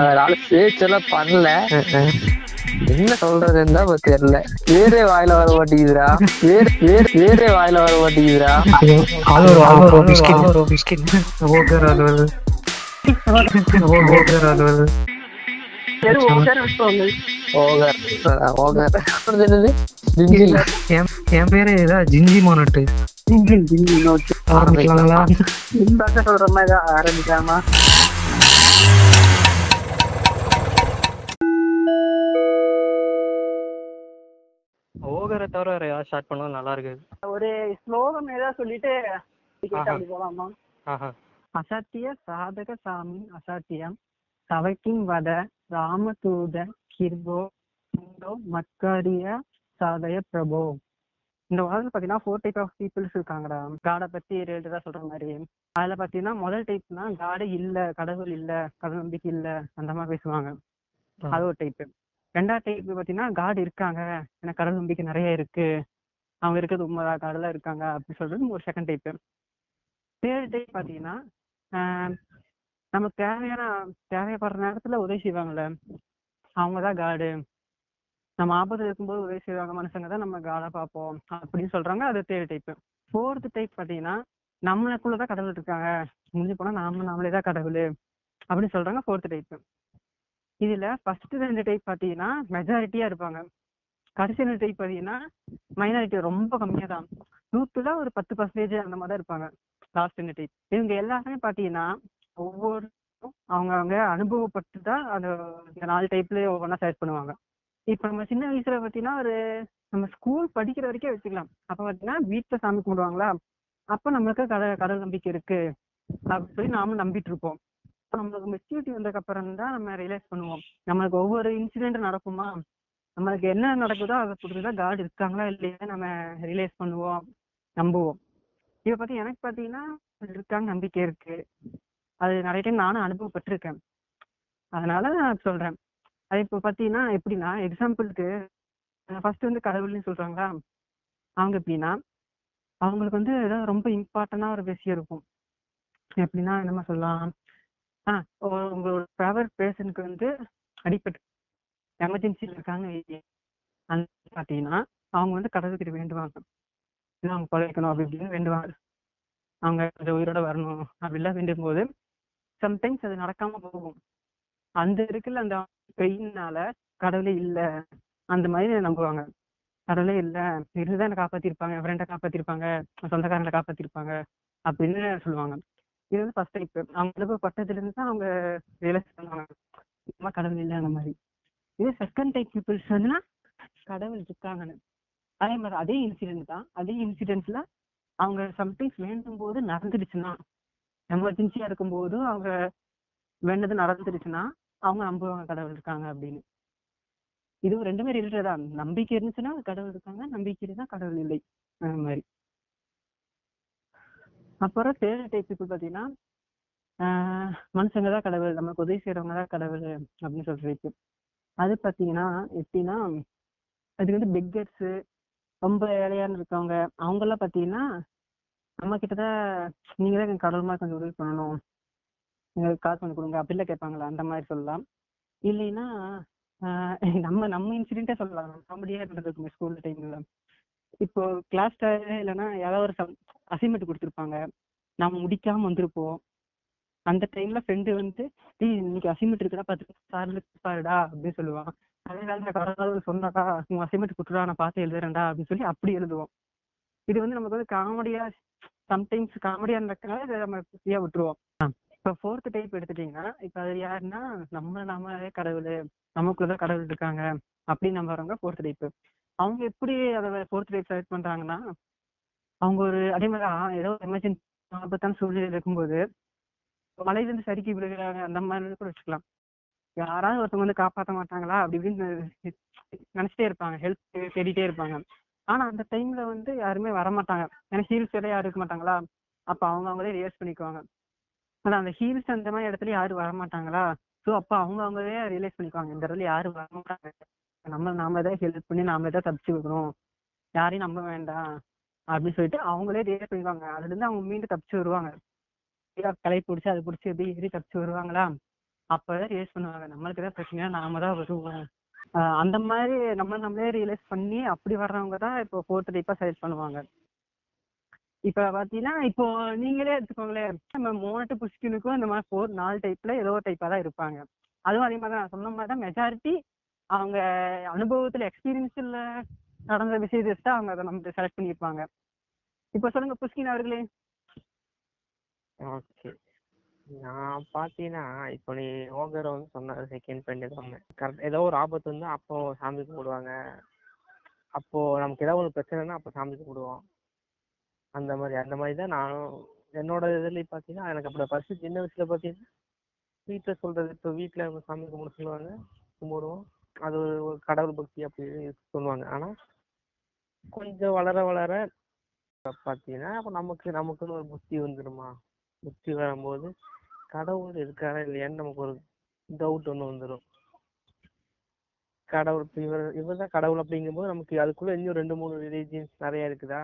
அதனால பேச்செல்லாம் பண்ணல. என்ன சொல்றதுன்னு தான் தெரியல. வேறே வாயில வர மாட்டேங்குதுடா. வேற வேற வேறே வாயில வர ஜிஞ்சில் என் பேரு இதா ஜிஞ்சி மோனட்டு. ஆரம்பிக்கலாங்களா சொல்ற மாதிரி தான் ஓகரை தவிர வேற யாராவது ஸ்டார்ட் பண்ணா நல்லா இருக்கு ஒரு ஸ்லோகம் ஏதாவது சொல்லிட்டு போலாமா அசத்திய சாதக சாமி அசத்தியம் சவக்கிங் வத ராமதூத கிர்போ மத்கரிய சாதய பிரபோ. இந்த உலகத்துல பாத்தீங்கன்னா ஃபோர் டைப் ஆஃப் பீப்புள்ஸ் இருக்காங்கடா. காடை பத்தி ரிலேட்டடா சொல்ற மாதிரி. அதுல பாத்தீங்கன்னா முதல் டைப்னா காடே இல்ல கடவுள் இல்ல கடவுள் நம்பிக்கை இல்ல அந்த மாதிரி பேசுவாங்க. அது ஒரு டைப் ரெண்டாவது டைப் பாத்தீங்கன்னா காடு இருக்காங்க. எனக்கு கடவுள் நம்பிக்கை நிறைய இருக்கு. அவங்க இருக்கிறது உண்மைதான். காடெல்லாம் இருக்காங்க அப்படி சொல்றது ஒரு செகண்ட் டைப் தேர்ட் டைப் பாத்தீங்கன்னா நமக்கு தேவையான தேவைப்படுற நேரத்துல உதவி செய்வாங்கல்ல. அவங்க தான் காடு நம்ம ஆபத்து இருக்கும்போது உதவி செய்வாங்க மனுஷங்க தான் நம்ம காடா பார்ப்போம் அப்படின்னு சொல்றாங்க. அது தேர்ட் டைப் ஃபோர்த் டைப் பாத்தீங்கன்னா நம்மளுக்குள்ளதான் கடவுள் இருக்காங்க. முடிஞ்சு போனா நாம நாமளே தான் கடவுள் அப்படின்னு சொல்றாங்க ஃபோர்த் டைப் இதுல ஃபர்ஸ்ட் ரெண்டு டைப் பாத்தீங்கன்னா மெஜாரிட்டியா இருப்பாங்க. கடைசி ரெண்டு டைப் பாத்தீங்கன்னா மைனாரிட்டி ரொம்ப கம்மியா தான் நூத்துல ஒரு பத்து பர்சன்டேஜ் அந்த மாதிரி தான் இருப்பாங்க. லாஸ்ட் ரெண்டு டைப் இவங்க எல்லாருமே பாத்தீங்கன்னா ஒவ்வொரு அவங்க அவங்க அனுபவப்பட்டு தான் அந்த இந்த நாலு டைப்ல ஒவ்வொன்றா செலக்ட் பண்ணுவாங்க. இப்ப நம்ம சின்ன வயசுல பாத்தீங்கன்னா ஒரு நம்ம ஸ்கூல் படிக்கிற வரைக்கும் வச்சுக்கலாம். அப்ப பாத்தீங்கன்னா வீட்டுல சாமி கும்பிடுவாங்களா? அப்ப நம்மளுக்கு கடல் கடவுள் நம்பிக்கை இருக்கு. அப்படின்னு சொல்லி நாமும் நம்பிட்டு இருப்போம். நம்மளுக்கு மெச்சூரிட்டி வந்ததுக்கு அப்புறம் தான் நம்ம ரியலைஸ் பண்ணுவோம். நம்மளுக்கு ஒவ்வொரு இன்சிடென்ட் நடக்குமா? நம்மளுக்கு என்ன நடக்குதோ அதை பொறுத்துதான் காட் இருக்காங்களா இல்லையா நம்ம ரியலைஸ் பண்ணுவோம் நம்புவோம். இதை பத்தி எனக்கு பாத்தீங்கன்னா இருக்காங்க நம்பிக்கை இருக்கு. அது நிறைய டைம் நானும் அனுபவப்பட்டிருக்கேன். அதனால நான் சொல்றேன். அது இப்போ பாத்தீங்கன்னா எப்படின்னா எக்ஸாம்பிளுக்கு ஃபர்ஸ்ட் வந்து கடவுள்னு சொல்றாங்களா? அவங்க எப்படின்னா அவங்களுக்கு வந்து ஏதாவது ரொம்ப இம்பார்ட்டண்டா ஒரு விஷயம் இருக்கும். எப்படின்னா என்னமா சொல்லலாம்? ஆ உங்களோட ஃபேவரட் பேஷனுக்கு வந்து அடிப்பட்டு எமர்ஜென்சியில் இருக்காங்க பாத்தீங்கன்னா பார்த்தீங்கன்னா அவங்க வந்து கடவுள்கிட்ட வேண்டுவாங்க. இல்லை அவங்க குறைக்கணும் அப்படி இப்படின்னு வேண்டுவாங்க. அவங்க கொஞ்சம் உயிரோட வரணும் அப்படிலாம் வேண்டும் போது சம்டைம்ஸ் அது நடக்காம போகும். அந்த இருக்குல்ல அந்த பெயின்னால கடவுளே இல்ல. அந்த மாதிரி நம்புவாங்க. கடவுளே இல்ல. இருந்துதான் என்ன காப்பாத்திருப்பாங்க. என் ஃப்ரெண்டை காப்பாத்திருப்பாங்க. சொந்தக்காரங்களை காப்பாத்திருப்பாங்க அப்படின்னு சொல்லுவாங்க. இது வந்து ஃபர்ஸ்ட் டைப் அவங்க அனுபவப்பட்டதுல இருந்து தான் அவங்க ரியலைஸ் பண்ணுவாங்க. கடவுள் இல்ல அந்த மாதிரி. இதே செகண்ட் டைப் பீப்புள்ஸ் வந்துன்னா கடவுள் இருக்காங்கன்னு. அதே மாதிரி அதே இன்சிடென்ட் தான். அதே இன்சிடென்ட்ல அவங்க சம்டைம்ஸ் வேண்டும் போது நடந்துடுச்சுன்னா எமர்ஜென்சியா இருக்கும் போது அவங்க வேண்டது நடந்துருச்சுன்னா அவங்க நம்புவாங்க கடவுள் இருக்காங்க அப்படின்னு. இது ரெண்டுமே ரிலேட்டட் நம்பிக்கை இருந்துச்சுன்னா கடவுள் இருக்காங்க நம்பிக்கை இருந்தா கடவுள் இல்லை. அந்த மாதிரி. அப்புறம் தேர்ட் டைப்புக்கு பாத்தீங்கன்னா ஆஹ் மனுஷங்க தான் கடவுள் நமக்கு உதவி செய்யறவங்க தான் கடவுள் அப்படின்னு சொல்றதுக்கு அது பாத்தீங்கன்னா எப்படின்னா அது வந்து பெக்கர்ஸ் ரொம்ப ஏழையான்னு இருக்கவங்க அவங்க எல்லாம் பாத்தீங்கன்னா நம்ம கிட்டதான் நீங்க தான் கடவுள் மாதிரி கொஞ்சம் உதவி பண்ணணும். எங்களுக்கு காசு பண்ணி கொடுங்க. அப்படிலாம் கேட்பாங்களா? அந்த மாதிரி சொல்லலாம். இல்லைன்னா ஆஹ் நம்ம நம்ம இன்சிடென்ட்டே சொல்லலாம். காமெடியாக இருந்திருக்குமே ஸ்கூல் டைம்ல இப்போ கிளாஸ் இல்லைன்னா ஏதாவது ஒரு அசைன்மெண்ட் கொடுத்துருப்பாங்க. நாம முடிக்காம வந்திருப்போம். அந்த டைம்ல ஃப்ரெண்டு வந்து டீ இன்னைக்கு அசைன்மெண்ட் இருக்குடா பார்த்து சார் பாருடா அப்படின்னு சொல்லுவான். அதே காலத்துல கடவுள் சொன்னாடா உங்க அசைன்மெண்ட் கொடுத்துடா நான் பார்த்து எழுதுறேன்டா அப்படின்னு சொல்லி அப்படி எழுதுவோம். இது வந்து நமக்கு வந்து காமெடியா சம்டைம்ஸ் காமெடியா நடக்கிறனால இதை நம்ம ஃப்ரீயா விட்டுருவோம். இப்போ ஃபோர்த் டைப் எடுத்துட்டீங்கன்னா இப்போ அது யாருன்னா நம்ம நாமளே கடவுள் நமக்குள்ளதான் கடவுள் இருக்காங்க அப்படின்னு நம்புறவங்க ஃபோர்த் டைப் அவங்க எப்படி அதை ஃபோர்த் டைப் செலக்ட் பண்றாங்கன்னா அவங்க ஒரு அதே மாதிரி ஏதோ எமர்ஜென்சி ஆபத்தான சூழ்நிலை இருக்கும்போது மலையிலிருந்து சறுக்கி விழுகிறாங்க அந்த மாதிரி கூட வச்சுக்கலாம். யாராவது ஒருத்தவங்க வந்து காப்பாற்ற மாட்டாங்களா? அப்படி இப்படின்னு நினைச்சிட்டே இருப்பாங்க ஹெல்ப் தேடிட்டே இருப்பாங்க. ஆனா அந்த டைம்ல வந்து யாருமே வர மாட்டாங்க ஏன்னா ஹீல்ஸ் எல்லாம் யாரும் இருக்க மாட்டாங்களா? அப்ப அவங்க அவங்களே ரியர்ஸ் பண்ணிக்குவாங்க. ஆனா அந்த ஹீல்ஸ் அந்த மாதிரி இடத்துல யாரும் வர மாட்டாங்களா ஸோ அப்போ அவங்க அவங்களே ரியலைஸ் பண்ணிக்குவாங்க இந்த இடத்துல யாரும் வர மாட்டாங்க நம்ம நாம தான் ஹெல்ப் பண்ணி நாம தான் தப்பிச்சு விடுறோம் யாரையும் நம்ப வேண்டாம் அப்படின்னு சொல்லிட்டு அவங்களே ரியலைஸ் பண்ணிக்குவாங்க. அதுல இருந்து அவங்க மீண்டும் தப்பிச்சு வருவாங்க. கலை பிடிச்சி அது பிடிச்சி எப்படி ஏறி தப்பிச்சு வருவாங்களா? அப்பதான் ரியலைஸ் பண்ணுவாங்க. நம்மளுக்கு ஏதாவது பிரச்சனையா? நாம தான் வருவோம். அந்த மாதிரி நம்ம நம்மளே ரியலைஸ் பண்ணி அப்படி வர்றவங்க தான் இப்போ ஃபோர்த் டைப்பா செலக்ட் பண்ணுவாங்க. இப்ப பாத்தீங்கன்னா இப்போ நீங்களே எடுத்துக்கோங்களேன். நம்ம மோனட்டு புஷ்கினுக்கும் இந்த மாதிரி ஃபோர் நாலு டைப்ல ஏதோ ஒரு டைப்பா தான் இருப்பாங்க. அதுவும் அதே மாதிரி தான் நான் சொன்ன மாதிரி தான் மெஜாரிட்டி அவங்க அனுபவத்துல எக்ஸ்பீரியன்ஸ்ல நடந்த விஷயத்தை தான் அவங்க அதை நம்ம செலக்ட் பண்ணியிருப்பாங்க. இப்போ சொல்லுங்க புஷ்கின் அவர்களே. ஓகே நான் பாத்தீங்கன்னா இப்போ நீ ஓகர் வந்து சொன்ன செகண்ட் பண்ணி தான். கரெக்ட் ஏதோ ஒரு ஆபத்து வந்து அப்போ சாமி கும்பிடுவாங்க. அப்போ நமக்கு ஏதாவது ஒரு பிரச்சனைனா அப்போ சாமி கும்பிடுவோம். அந்த மாதிரி அந்த மாதிரி தான் நானும் என்னோட இதில் பார்த்தீங்கன்னா எனக்கு அப்படி ஃபர்ஸ்ட் சின்ன வயசுல பார்த்தீங்கன்னா வீட்டில் சொல்றது இப்போ வீட்டில் சாமி கும்பிட சொல்லுவாங்க கும்பிடுவோம். அது ஒரு ஒரு கடவுள் பக்தி அப்படின்னு சொல்லுவாங்க. ஆனால் கொஞ்சம் வளர வளர பார்த்தீங்கன்னா அப்போ நமக்கு நமக்குன்னு ஒரு புத்தி வந்துடுமா புத்தி வரும்போது கடவுள் இருக்காரா இல்லையான்னு நமக்கு ஒரு டவுட் ஒன்று வந்துடும் கடவுள் இப்போ இவர் இவர் தான் கடவுள் அப்படிங்கும்போது நமக்கு அதுக்குள்ள இன்னும் ரெண்டு மூணு ரிலீஜியன்ஸ் நிறைய இருக்குதா?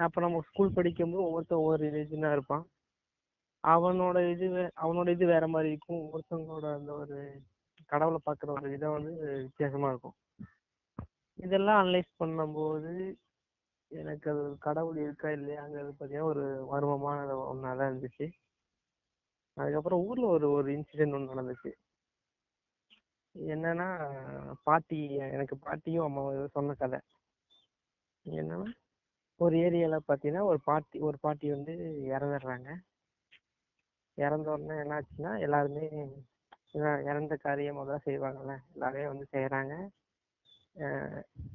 அப்போ நம்ம ஸ்கூல் படிக்கும்போது ஒவ்வொருத்தன் ஒவ்வொரு ரிலீஜனாக இருப்பான். அவனோட இது வே- அவனோட இது வேற மாதிரி இருக்கும். ஒவ்வொருத்தவங்களோட அந்த ஒரு கடவுளை பார்க்குற ஒரு இதை வந்து வித்தியாசமாக இருக்கும். இதெல்லாம் அனலைஸ் பண்ணும்போது எனக்கு அது கடவுள் இருக்கா இல்லையாங்கிறது பார்த்தீங்கன்னா ஒரு மர்மமான ஒன்றா தான் இருந்துச்சு. அதுக்கப்புறம் ஊரில் ஒரு ஒரு இன்சிடென்ட் ஒன்று நடந்துச்சு. என்னன்னா பாட்டி எனக்கு பாட்டியும் அம்மாவும் சொன்ன கதை. என்னன்னா ஒரு ஏரியால பார்த்தீங்கன்னா ஒரு பாட்டி ஒரு பாட்டி வந்து இறந்துடுறாங்க. இறந்த உடனே என்னாச்சுன்னா எல்லாருமே இறந்த காரியம் முதல்ல செய்வாங்கல்ல எல்லாரையும் வந்து செய்யறாங்க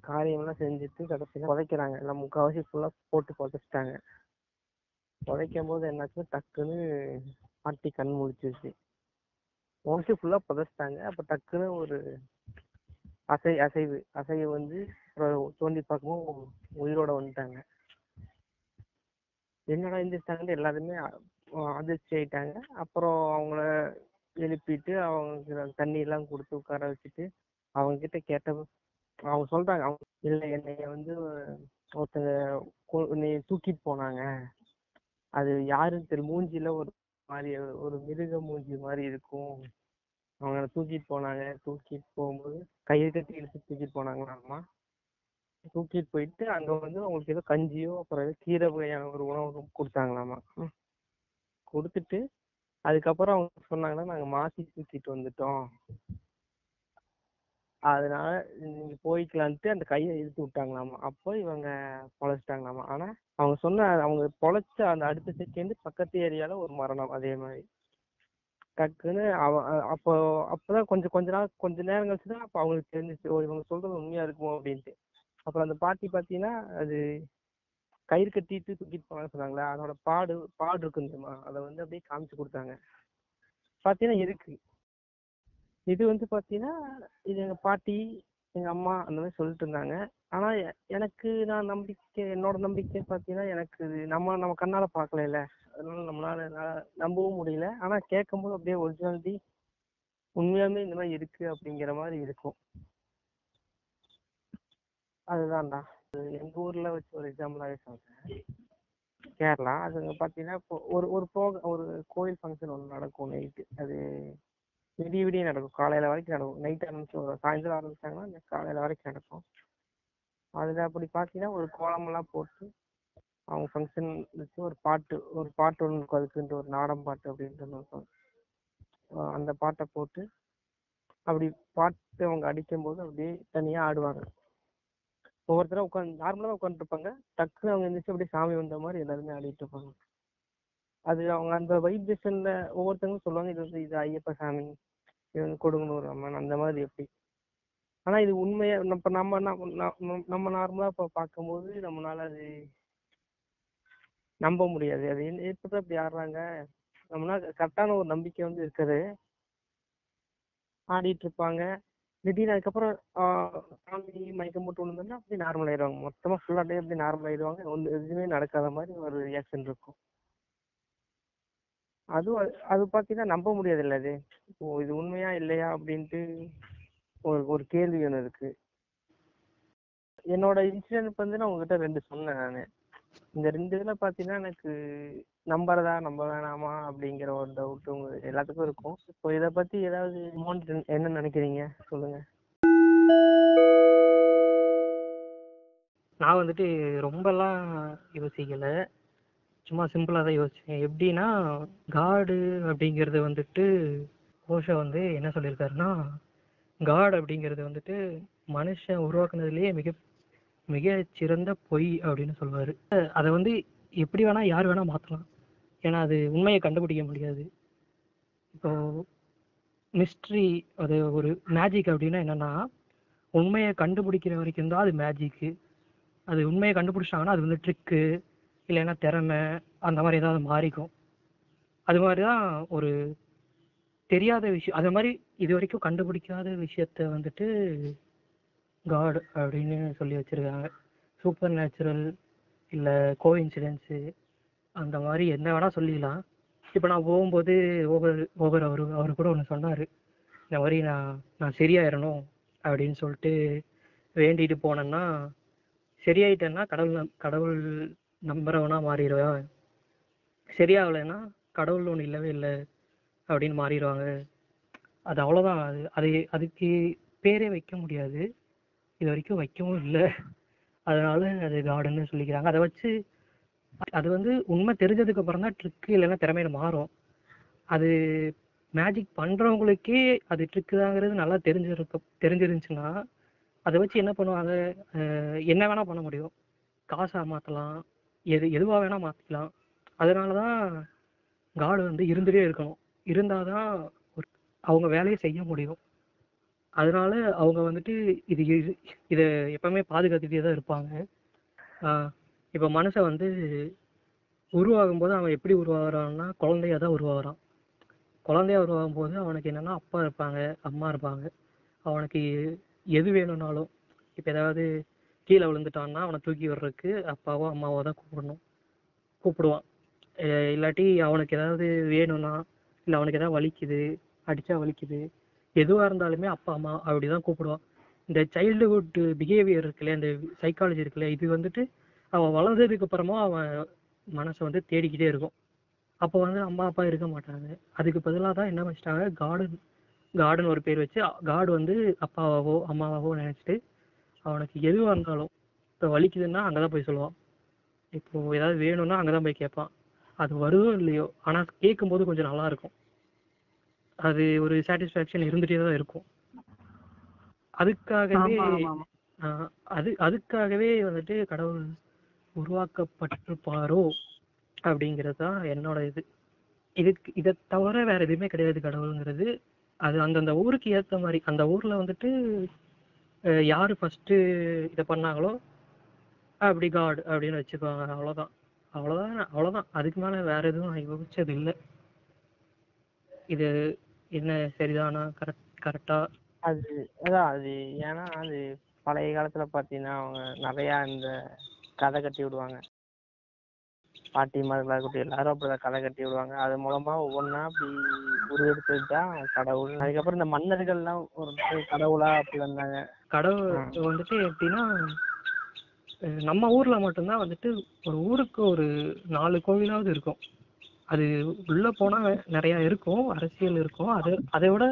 காரியம்லாம் செஞ்சுட்டு கடைசியில் புதைக்கிறாங்க. எல்லாம் முக்கால்வாசி ஃபுல்லாக போட்டு புதைச்சிட்டாங்க. புதைக்கும் போது என்னாச்சுன்னா டக்குன்னு பாட்டி கண் முடிச்சிருச்சு மோஸ்ட்லி ஃபுல்லாக புதைச்சிட்டாங்க. அப்போ டக்குன்னு ஒரு அசை அசைவு அசைவு வந்து அப்புறம் தோண்டி பார்க்கும்போது உயிரோட வந்துட்டாங்க. என்னடா எந்திரிச்சிட்டாங்கன்னு எல்லாருமே அதிர்ச்சி ஆயிட்டாங்க. அப்புறம் அவங்கள எழுப்பிட்டு அவங்க தண்ணி எல்லாம் கொடுத்து உட்கார வச்சுட்டு அவங்க கிட்ட கேட்ட அவங்க சொல்றாங்க அவங்க இல்லை என்னைய வந்து ஒருத்தங்க என்னைய தூக்கிட்டு போனாங்க. அது யாருன்னு தெரியல மூஞ்சில ஒரு மாதிரி ஒரு மிருக மூஞ்சி மாதிரி இருக்கும். அவங்க தூக்கிட்டு போனாங்க. தூக்கிட்டு போகும்போது கயிறு கட்டி இழுத்து தூக்கிட்டு போனாங்களாமா தூக்கிட்டு போயிட்டு அங்க வந்து அவங்களுக்கு ஏதோ கஞ்சியோ அப்புறம் ஏதோ கீரை வகையான ஒரு உணவு கொடுத்தாங்களாமா. கொடுத்துட்டு அதுக்கப்புறம் அவங்க சொன்னாங்கன்னா நாங்க மாத்தி தூக்கிட்டு வந்துட்டோம். அதனால நீங்க போய்க்கலான்ட்டு அந்த கையை இழுத்து விட்டாங்களாமா. அப்போ இவங்க பொழைச்சிட்டாங்களாமா. ஆனா அவங்க சொன்ன அவங்க பொழைச்ச அந்த அடுத்த செகண்ட் பக்கத்து ஏரியால ஒரு மரணம் அதே மாதிரி. டக்குன்னு அவ அப்போ அப்பதான் கொஞ்சம் கொஞ்ச நாள் கொஞ்ச நேரம் கழிச்சு தான் அப்போ அவங்களுக்கு தெரிஞ்சிச்சு ஓ இவங்க சொல்றது உண்மையா இருக்குமோ அப்படின்ட்டு. அப்புறம் அந்த பாட்டி பாத்தீங்கன்னா அது கயிறு கட்டிட்டு தூக்கிட்டு போவாங்கன்னு சொன்னாங்களே அதோட பாடு பாடு இருக்கும் தெரியுமா? அதை வந்து அப்படியே காமிச்சு கொடுத்தாங்க. பாத்தீங்கன்னா இருக்கு. இது வந்து பாத்தீங்கன்னா இது எங்க பாட்டி எங்க அம்மா அந்த மாதிரி சொல்லிட்டு இருந்தாங்க. ஆனா எனக்கு நான் நம்பிக்கை என்னோட நம்பிக்கை பாத்தீங்கன்னா எனக்கு இது நம்ம நம்ம கண்ணால பார்க்கல அதனால நம்மளால நம்பவும் முடியல. ஆனா கேட்கும்போது அப்படியே ஒரிஜினாலிட்டி உண்மையாலுமே இந்த மாதிரி இருக்கு அப்படிங்கிற மாதிரி இருக்கும். அதுதான்டா. அது எங்க ஊர்ல வச்சு ஒரு எக்ஸாம்பிளாவே சொல்றேன். கேரளா அது பார்த்தீங்கன்னா பாத்தீங்கன்னா இப்போ ஒரு ஒரு போக ஒரு கோயில் ஃபங்க்ஷன் ஒன்று நடக்கும் நைட்டு அது விடிய விடிய நடக்கும். காலையில வரைக்கும் நடக்கும். நைட் ஆரம்பிச்சு ஒரு சாயந்தரம் ஆரம்பிச்சாங்கன்னா காலையில வரைக்கும் நடக்கும். அதுல அப்படி பாத்தீங்கன்னா ஒரு கோலமெல்லாம் போட்டு அவங்க ஃபங்க்ஷன் வச்சு ஒரு பாட்டு ஒரு பாட்டு ஒன்று இருக்கும். அதுக்குன்ட்டு ஒரு நாடகம் பாட்டு அப்படின்ட்டு ஒன்று இருக்கும். அந்த பாட்டை போட்டு அப்படி பாட்டு அவங்க அடிக்கும்போது அப்படியே தனியாக ஆடுவாங்க. ஒவ்வொருத்தரும் உட்காந்து நார்மலாக உட்காந்துருப்பாங்க டக்குன்னு அவங்க எந்திரிச்சு அப்படியே சாமி வந்த மாதிரி எல்லாருமே ஆடிட்டு இருப்பாங்க. அது அவங்க அந்த வைப்ரேஷன்ல ஒவ்வொருத்தவங்களும் சொல்லுவாங்க இது வந்து இது ஐயப்ப சாமி இது வந்து கொடுங்கனூர் அம்மன் அந்த மாதிரி எப்படி. ஆனா இது உண்மையா நம்ம நம்ம நம்ம நார்மலா இப்போ பார்க்கும்போது நம்மளால அது நம்ப முடியாது. அது எப்படி அப்படி ஆடுறாங்க? நம்மளால கரெக்டான ஒரு நம்பிக்கை வந்து இருக்குது. ஆடிட்டு இருப்பாங்க. திடீர்னு அதுக்கப்புறம் ஆஹ் சாமி மயக்கம் போட்டு விழுந்தோம்னா அப்படியே நார்மல் ஆயிடுவாங்க. மொத்தமா ஃபுல்லா டே அப்படியே நார்மல் ஆயிடுவாங்க. ஒன்று எதுவுமே நடக்காத மாதிரி ஒரு ரியாக்ஷன் இருக்கும். அதுவும் அது- அது பார்த்தீங்கன்னா நம்ப முடியாது இல்லை அது. இப்போ இது உண்மையா இல்லையா அப்படின்ட்டு ஒரு ஒரு கேள்வி ஒன்று இருக்கு. என்னோட இன்சிடென்ட் வந்து நான் உங்ககிட்ட ரெண்டு சொன்னேன் நான். இந்த ரெண்டு இதில் பார்த்தீங்கன்னா எனக்கு நம்புறதா நம்ப வேணாமா அப்படிங்கிற ஒரு டவுட் உங்க எல்லாத்துக்கும் இருக்கும். இப்போ இதை பத்தி ஏதாவது அமௌண்ட் என்ன நினைக்கிறீங்க? சொல்லுங்க. நான் வந்துட்டு ரொம்பலாம் யோசிக்கல. சும்மா சிம்பிளாக தான் யோசிச்சேன். எப்படின்னா காடு அப்படிங்கிறது வந்துட்டு ஓஷோ வந்து என்ன சொல்லியிருக்காருன்னா காட் அப்படிங்கிறது வந்துட்டு மனுஷன் உருவாக்குனதுலேயே மிக மிக சிறந்த பொய் அப்படின்னு சொல்லுவார் அதை வந்து எப்படி வேணால் யார் வேணால் மாற்றலாம் ஏன்னா அது உண்மையை கண்டுபிடிக்க முடியாது. இப்போ மிஸ்ட்ரி அது ஒரு மேஜிக் அப்படின்னா என்னன்னா உண்மையை கண்டுபிடிக்கிற வரைக்கும் தான் அது மேஜிக்கு அது உண்மையை கண்டுபிடிச்சிட்டாங்கன்னா அது வந்து ட்ரிக்கு இல்லைன்னா திறமை அந்த மாதிரி ஏதாவது மாறிக்கும். அது மாதிரி தான் ஒரு தெரியாத விஷயம். அது மாதிரி இது வரைக்கும் கண்டுபிடிக்காத விஷயத்த வந்துட்டு காட் அப்படின்னு சொல்லி வச்சுருக்காங்க. சூப்பர் நேச்சுரல் இல்லை கோ இன்சிடென்ஸு அந்த மாதிரி என்ன வேணால் சொல்லிக்கலாம் இப்போ நான் போகும்போது ஓவர் ஓவர் அவர் அவர் கூட ஒன்று சொன்னார். இந்த மாதிரி நான் நான் சரியாயிடணும் அப்படின்னு சொல்லிட்டு வேண்டிட்டு போனேன்னா சரியாயிட்டேன்னா கடவுள் நம்- கடவுள் நம்புறவனா மாறிடுவேன். சரியாகலைன்னா கடவுள் ஒன்று இல்லவே இல்லை அப்படின்னு மாறிடுவாங்க. அது அவ்வளோதான் அது அது அதுக்கு பேரே வைக்க முடியாது. இது வரைக்கும் வைக்கவும் இல்லை. அதனால அது கார்டன்னு சொல்லிக்கிறாங்க. அதை வச்சு அது வந்து உண்மை தெரிஞ்சதுக்கு அப்புறம் தான் ட்ரிக்கு இல்லைன்னா திறமையில மாறும். அது மேஜிக் பண்றவங்களுக்கே அது ட்ரிக்கு தாங்கிறது நல்லா தெரிஞ்சிருக்க தெரிஞ்சிருந்துச்சுன்னா அதை வச்சு என்ன பண்ணுவாங்க? என்ன வேணா பண்ண முடியும். காசா மாத்தலாம் எது எதுவா வேணா மாத்திக்கலாம். அதனால தான் காடு வந்து இருந்துட்டே இருக்கணும். இருந்தாதான் ஒரு அவங்க வேலையை செய்ய முடியும். அதனால அவங்க வந்துட்டு இது இது- இதை எப்பவுமே பாதுகாத்துட்டே தான் இருப்பாங்க. ஆஹ் இப்போ மனுஷன் வந்து உருவாகும் போது அவன் எப்படி உருவாகிறான்னா குழந்தையா தான் உருவாகிறான். குழந்தையா உருவாகும் போது அவனுக்கு என்னன்னா அப்பா இருப்பாங்க அம்மா இருப்பாங்க. அவனுக்கு எது வேணும்னாலும் இப்போ ஏதாவது கீழே விழுந்துட்டான்னா அவனை தூக்கி விடுறதுக்கு அப்பாவோ அம்மாவோ தான் கூப்பிடணும். கூப்பிடுவான். இல்லாட்டி அவனுக்கு ஏதாவது வேணும்னா இல்லை அவனுக்கு ஏதாவது வலிக்குது அடிச்சா வலிக்குது எதுவாக இருந்தாலுமே அப்பா அம்மா அப்படி தான் கூப்பிடுவான். இந்த சைல்டுஹுட் பிஹேவியர் இருக்குல்ல இந்த சைக்காலஜி இருக்குல்ல இது வந்துட்டு அவன் வளர்ந்ததுக்கு அப்புறமா அவன் மனசை வந்து தேடிக்கிட்டே இருக்கும். அப்போ வந்து அம்மா அப்பா இருக்க மாட்டாங்க. அதுக்கு பதிலாக தான் என்ன வச்சிட்டாங்க கார்டன் கார்டன் ஒரு பேர் வச்சு காடு வந்து அப்பாவாவோ அம்மாவாவோ நினைச்சிட்டு அவனுக்கு எதுவாக இருந்தாலும் இப்போ வலிக்குதுன்னா அங்கே தான் போய் சொல்லுவான். இப்போ ஏதாவது வேணும்னா அங்கே தான் போய் கேட்பான். அது வருதோ இல்லையோ ஆனால் கேட்கும்போது கொஞ்சம் நல்லா இருக்கும். அது ஒரு சாட்டிஸ்ஃபேக்ஷன் இருந்துகிட்டே தான் இருக்கும். அதுக்காகவே அது அதுக்காகவே வந்துட்டு கடவுள் உருவாக்கப்பட்டிருப்பாரோ அப்படிங்கிறது தான் என்னோட இது. இதுக்கு இதை தவிர வேற எதுவுமே கிடையாது கடவுளுங்கிறது. அது அந்தந்த ஊருக்கு ஏத்த மாதிரி அந்த ஊர்ல வந்துட்டு அஹ் யாரு ஃபர்ஸ்ட் இதை பண்ணாங்களோ அப்படி காட் அப்படின்னு வச்சுக்குவாங்க. அவ்வளவுதான். அவ்வளவுதான் அவ்வளவுதான். அதுக்கு மேல வேற எதுவும் நான் யோசிச்சது இல்லை. இது என்ன சரிதானா கரெக்ட் கரெக்டா? அது அதான் அது ஏன்னா அது பழைய காலத்துல பாத்தீங்கன்னா அவங்க நிறைய இந்த கதை கட்டி விடுவாங்க. பாட்டிமார்களாக இருக்கட்டும் எல்லாரும் அப்படிதான் கதை கட்டி விடுவாங்க. அது மூலமா ஒவ்வொன்றா அப்படி உருவெடுத்தது தான் கடவுள். அதுக்கப்புறம் இந்த மன்னர்கள்லாம் ஒரு கடவுளா அப்படி வந்தாங்க. கடவுள் வந்துட்டு எப்படின்னா நம்ம ஊர்ல மட்டும்தான் வந்துட்டு ஒரு ஊருக்கு ஒரு நாலு கோவிலாவது இருக்கும். அது உள்ள போனா நிறைய இருக்கும் அரசியல் இருக்கும். அது அதை விட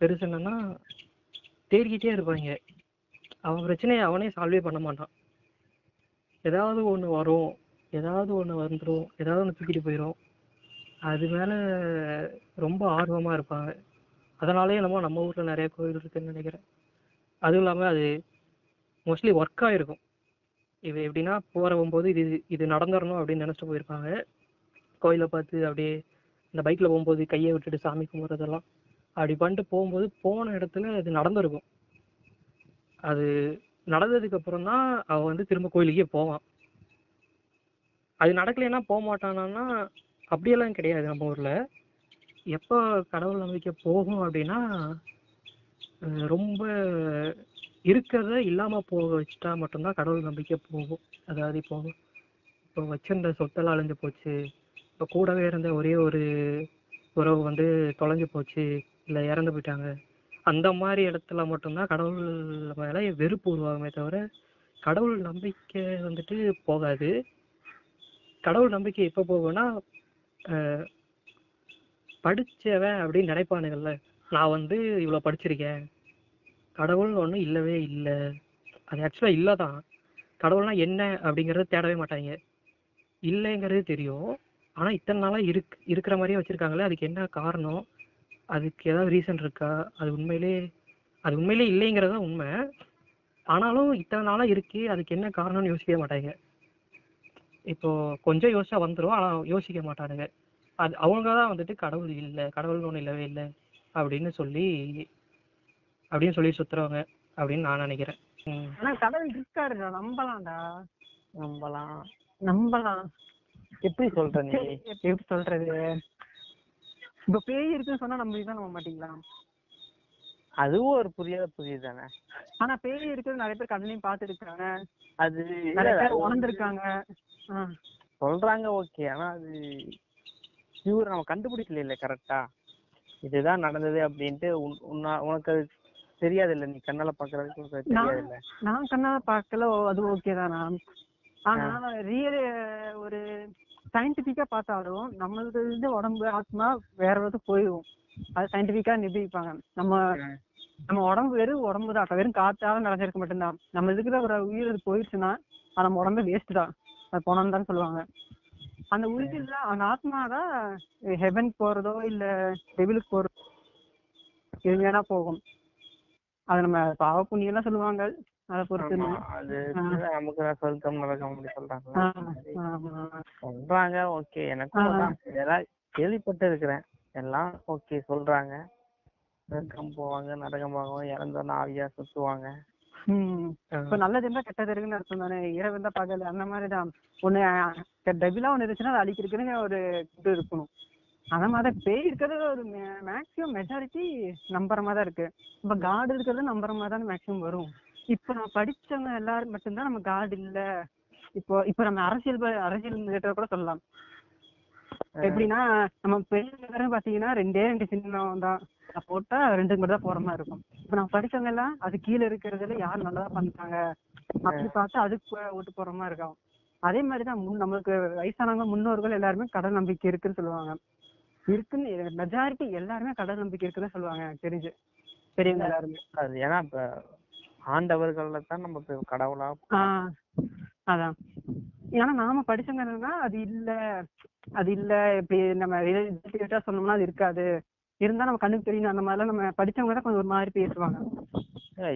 பெருசு என்னன்னா தேடிக்கிட்டே இருப்பாங்க. அவன் பிரச்சனையை அவனே சால்வே பண்ண மாட்டான். ஏதாவது ஒன்று வரும். ஏதாவது ஒன்று வந்துடும் ஏதாவது ஒன்று தூக்கிட்டு போயிடும் அது மேலே ரொம்ப ஆர்வமாக இருப்பாங்க. அதனாலே என்னமோ நம்ம ஊரில் நிறைய கோவில் இருக்குன்னு நினைக்கிறேன். அதுவும் இல்லாமல் அது மோஸ்ட்லி ஒர்க்காக இருக்கும். இது எப்படின்னா போகிறவும்போது இது இது நடந்துடணும் அப்படின்னு நினச்சிட்டு போயிருப்பாங்க. கோயிலை பார்த்து அப்படியே இந்த பைக்கில் போகும்போது கையை விட்டுட்டு சாமி கும்பிட்றதெல்லாம். அப்படி பண்ணிட்டு போகும்போது போன இடத்துல அது நடந்திருக்கும். அது நடந்ததுக்கு அப்புறம் தான் அவன் வந்து திரும்ப கோயிலுக்கே போவான். அது நடக்கலைன்னா போக மாட்டானா அப்படியெல்லாம் கிடையாது நம்ம ஊர்ல. எப்போ கடவுள் நம்பிக்கை போகும் அப்படின்னா ரொம்ப இருக்கிறத இல்லாம போக வச்சுட்டா மட்டும்தான் கடவுள் நம்பிக்கை போகும். அதாவது இப்போ இப்போ வச்சிருந்த சொத்தெல்லாம் அழிஞ்சு போச்சு. இப்போ கூடவே இருந்த ஒரே ஒரு உறவு வந்து தொலைஞ்சு போச்சு. இல்லை இறந்து போயிட்டாங்க. அந்த மாதிரி இடத்துல மட்டும்தான் கடவுள் மேல வெறுப்பு உருவாகுமே தவிர கடவுள் நம்பிக்கை வந்துட்டு போகாது. கடவுள் நம்பிக்கை எப்போ போகும்னா படித்தவன் படிச்சவன் அப்படின்னு நினைப்பானுங்கல்ல நான் வந்து இவ்வளோ படிச்சிருக்கேன். கடவுள்னு ஒன்றும் இல்லவே இல்லை. அது ஆக்சுவலாக இல்லை தான் கடவுள்னா என்ன அப்படிங்கறத தேடவே மாட்டாங்க. இல்லைங்கிறது தெரியும். ஆனால் இத்தனை நாளாக இருக் இருக்கிற மாதிரியே வச்சுருக்காங்களே அதுக்கு என்ன காரணம்? அதுக்கு ஏதாவது ரீசன் இருக்கா? அது உண்மையிலே அது உண்மையிலே இல்லைங்கிறது தான் உண்மை. ஆனாலும் இத்தனை நாளாக இருக்கு அதுக்கு என்ன காரணம்னு யோசிக்கவே மாட்டாங்க. இப்போ கொஞ்சம் யோசிச்சா வந்துடும் ஆனால் யோசிக்க மாட்டானுங்க. அது அவங்க தான் வந்துட்டு கடவுள் இல்லை கடவுள்னு ஒன்றும் இல்லவே இல்லை அப்படின்னு சொல்லி அப்படின்னு சொல்லி சுத்துறவங்க அப்படின்னு நான் நினைக்கிறேன். ஆனா கடவுள் இருக்காருடா நம்பலாம்டா. நம்பலாம். நம்பலாம். எப்படி சொல்ற நீ எப்படி சொல்றது? இப்ப பேய் இருக்குன்னு சொன்னா நம்ம இதான் நம்ப மாட்டீங்களா? அதுவும் ஒரு புரியாத புரியுது தானே ஆனா பேய் இருக்குது நிறைய பேர் கண்ணையும் பார்த்து இருக்காங்க அது நிறைய பேர் உணர்ந்திருக்காங்க. சொல்றாங்க ஓகே. ஆனா அது பியூர் நம்ம கண்டுபிடிக்கல இல்ல கரெக்டா இதுதான் நடந்தது அப்படின்ட்டு உனக்கு அது தெரியாது இல்ல நீ கண்ணால பாக்குறதுக்கு தெரியாது இல்ல நான் கண்ணால பார்க்கல ஓ, அது ஓகே தானா ஆனா ரியல் ஒரு சயின்டிபிக்கா பார்த்தாலும் நம்மளது இருந்து உடம்பு ஆத்மா வேற ஒரு போயிடும் அது சயின்டிபிக்கா நிரூபிப்பாங்க. நம்ம நம்ம உடம்பு வெறும் உடம்பு தான். வெறும் காத்தால நடந்திருக்க மட்டும்தான். நம்ம இருக்கிற ஒரு உயிர் அது போயிடுச்சுன்னா அது நம்ம உடம்பு வேஸ்ட் தான். அது போனோம் தான் சொல்லுவாங்க. அந்த உயிர் தான் அந்த ஆத்மா தான் ஹெவன் போறதோ இல்ல டெவிலுக்கு போறதோ இது வேணா போகும். அது நம்ம பாவ புண்ணியம் எல்லாம் சொல்லுவாங்க. அதை பொறுத்து அது நமக்கு தான் நரகம் அப்படி சொல்றாங்க. சொல்றாங்க ஓகே எனக்கும் அதான் இதெல்லாம் கேள்விப்பட்டு இருக்கிறேன். எல்லாம் ஓகே சொல்றாங்க. நரகம் போவாங்க நரகம் போவாங்க இறந்தோன்னு ஆவியா சுத்துவாங்க. இப்ப நல்லது இருந்தா கெட்டது இருக்குன்னு அர்த்தம் தானே. இரவு இருந்தா பகல் அந்த மாதிரிதான் ஒண்ணு டெபிலா ஒண்ணு இருந்துச்சுன்னா அதை அழிக்கிறதுக்குன்னு ஒரு இது இருக்கணும். அந்த மாதிரி பேய் இருக்கிறது ஒரு மேக்ஸிமம் மெஜாரிட்டி நம்புற மாதிரி தான் இருக்கு. இப்ப காடு இருக்கிறது நம்புற மாதிரி தான் மேக்ஸிமம் வரும். இப்ப நம்ம படிச்சவங்க எல்லாரும் மட்டும்தான் நம்ம காடு இல்ல. இப்போ இப்ப நம்ம அரசியல் அரசியல் ரிலேட்டட் கூட சொல்லலாம். எப்படின்னா நம்ம பெரிய பாத்தீங்கன்னா ரெண்டே ரெண்டு சின்னம் தான். போட்டா ரெண்டுக்கு மட்டும் தான் போற மாதிரி இருக்கும். இப்ப நம்ம படிச்சவங்க எல்லாம் அது கீழே இருக்கிறதுல யார் நல்லதா பண்றாங்க அப்படி பார்த்து அதுக்கு ஓட்டு போற மாதிரி இருக்கும். அதே மாதிரிதான் முன் நம்மளுக்கு வயசானவங்க முன்னோர்கள் எல்லாருமே கடல் நம்பிக்கை இருக்குன்னு சொல்லுவாங்க. இருக்குன்னு மெஜாரிட்டி எல்லாருமே கடல் நம்பிக்கை இருக்குன்னு சொல்லுவாங்க எனக்கு தெரிஞ்சு. பெரியவங்க எல்லாருமே. அது ஏன்னா ஆண்டவர்கள்ல தான் நம்ம கடவுளா அதான். ஏன்னா நாம படிச்சவங்க என்னன்னா அது இல்ல. அது இல்ல. இப்படி நம்ம ரிலேட்டிவிட்டா சொன்னோம்னா அது இருக்காது. இருந்தா நம்ம கண்ணுக்கு தெரியும். அந்த மாதிரிலாம் நம்ம படிச்சவங்க தான் கொஞ்சம் ஒரு மாதிரி பேசுவாங்க.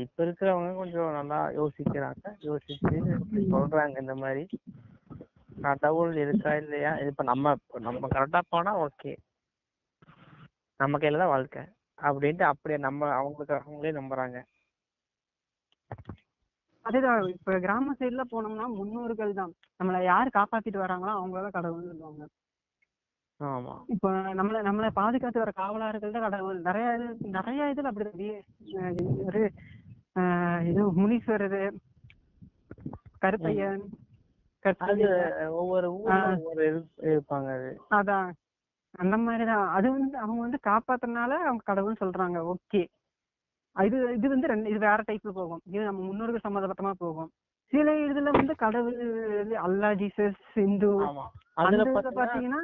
இப்ப இருக்கிறவங்க கொஞ்சம் நல்லா யோசிக்கிறாங்க. யோசிச்சு சொல்றாங்க இந்த மாதிரி. கடவுள் இருக்கா இல்லையா? இப்ப நம்ம நம்ம கரெக்டா போனா ஓகே நம்ம கையில தான் வாழ்க்கை. அப்படின்ட்டு அப்படியே நம்ம அவங்களுக்கு அவங்களே நம்புறாங்க. அதேதான். இப்ப கிராம சைடுல போனோம்னா முன்னோர்கள் தான். நம்மள யாரு காப்பாத்திட்டு வராங்களோ அவங்களதான் கடவுள்னு சொல்லுவாங்க. இப்போ நம்மள நம்மள பாதுகாத்து வர காவலாளர்கள் தான் கடவுள். நிறைய இது நிறைய இதுல அப்படி ஒரு இது முனீஸ்வரர் கருப்பையன் ஒவ்வொரு ஒவ்வொரு இரு- இருப்பாங்க அது. அதான். அந்த மாதிரிதான் அது வந்து அவங்க வந்து காப்பாத்துறதுனால அவங்க கடவுள்னு சொல்றாங்க. ஓகே. இது இது வந்து ரெண்டு இது வேற டைப்ல போகும். இது நம்ம முன்னோர்கள் சம்மந்தப்பட்டமா போகும். சில இதுல வந்து கடவுள் அல்லா ஜீசஸ் அதுல இதுல பாத்தீங்கன்னா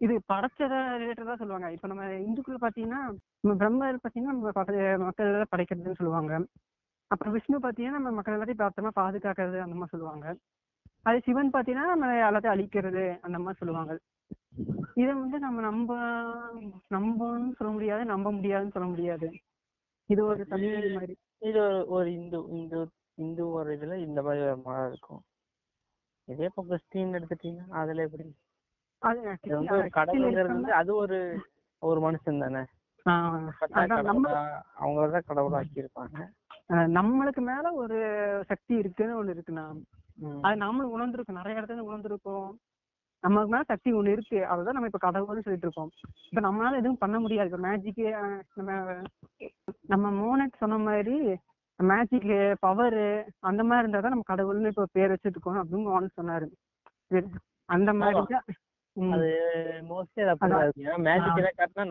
இது படைச்சத ரிலேட்டடா சொல்லுவாங்க. இப்ப நம்ம இந்துக்கள் பாத்தீங்கன்னா நம்ம பிரம்மர் பாத்தீங்கன்னா நம்ம மக்கள் எல்லாம் படைக்கிறதுன்னு சொல்லுவாங்க. அப்புறம் விஷ்ணு பாத்தீங்கன்னா நம்ம மக்கள் எல்லாத்தையும் பார்த்தோமா பாதுகாக்கிறது அந்த மாதிரி சொல்லுவாங்க. அது சிவன் பாத்தீங்கன்னா நம்ம எல்லாத்தையும் அழிக்கிறது அந்த மாதிரி சொல்லுவாங்க. இதை வந்து நம்ம நம்ப நம்பணும்னு சொல்ல முடியாது நம்ப முடியாதுன்னு சொல்ல முடியாது. இது ஒரு தனி மாதிரி. இது ஒரு ஒரு இந்து இந்து இந்து ஒரு இதுல இந்த மாதிரி ஒரு மதம் இருக்கும். இதே இப்போ கிறிஸ்டின் எடுத்துட்டீங்கன்னா அதுல எப்படி? அது வந்து ஒரு கடவுளுங்கிறது வந்து அது ஒரு ஒரு மனுஷன் தானே? அவங்களதான் கடவுளா ஆக்கியிருப்பாங்க நம்மளுக்கு மேல ஒரு சக்தி இருக்குன்னு ஒண்ணு இருக்குண்ணா ம். அது நாமளும் உணர்ந்திருக்கோம். நிறைய இடத்துல உணர்ந்திருக்கோம். நமக்கு மேல சக்தி ஒண்ணு இருக்கு. அதுதான் நம்ம இப்ப கடவுள்னு சொல்லிட்டு இருக்கோம். இப்ப நம்மளால எதுவும் பண்ண முடியாது. இப்ப மேஜிக் நம்ம நம்ம மோனட் சொன்ன மாதிரி மேஜிக் பவர் அந்த மாதிரி இருந்தா தான் நம்ம கடவுள்னு இப்ப பேர் வச்சுட்டு இருக்கோம் அப்படின்னு மோனட் சொன்னாரு. அந்த மாதிரி தான். அது மோஸ்ட்லி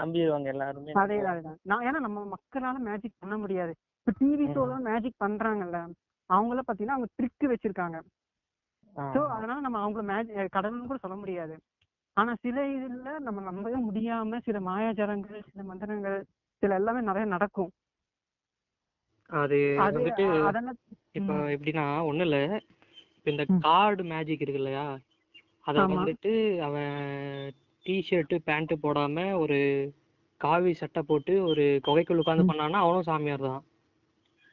நம்பிடுவாங்க எல்லாருமே. அதே நான் ஏன்னா நம்ம மக்களால மேஜிக் பண்ண முடியாது. இப்ப டிவி ஷோல மேஜிக் பண்றாங்கல்ல அவங்கள பாத்தீங்கன்னா அவங்க ட்ரிக் வச்சிருக்காங்க. சோ அதனால நம்ம அவங்கள மேஜிக் கடவுள்னு கூட சொல்ல முடியாது ஆனா சில இதுல நம்ம நம்பவே முடியாம சில மாயாஜாலங்கள் சில மந்திரங்கள் சில எல்லாமே நிறைய நடக்கும் அது வந்துட்டு இப்போ. எப்படின்னா ஒண்ணும் இல்ல இப்ப இந்த. கார்டு மேஜிக் இருக்கு இல்லையா அத. வந்துட்டு அவன் டிஷர்ட் பேண்ட் போடாம ஒரு காவி சட்டை போட்டு ஒரு குகைக்குள்ள உட்கார்ந்து ம். பண்ணான்னா அவனும் சாமியார் தான்.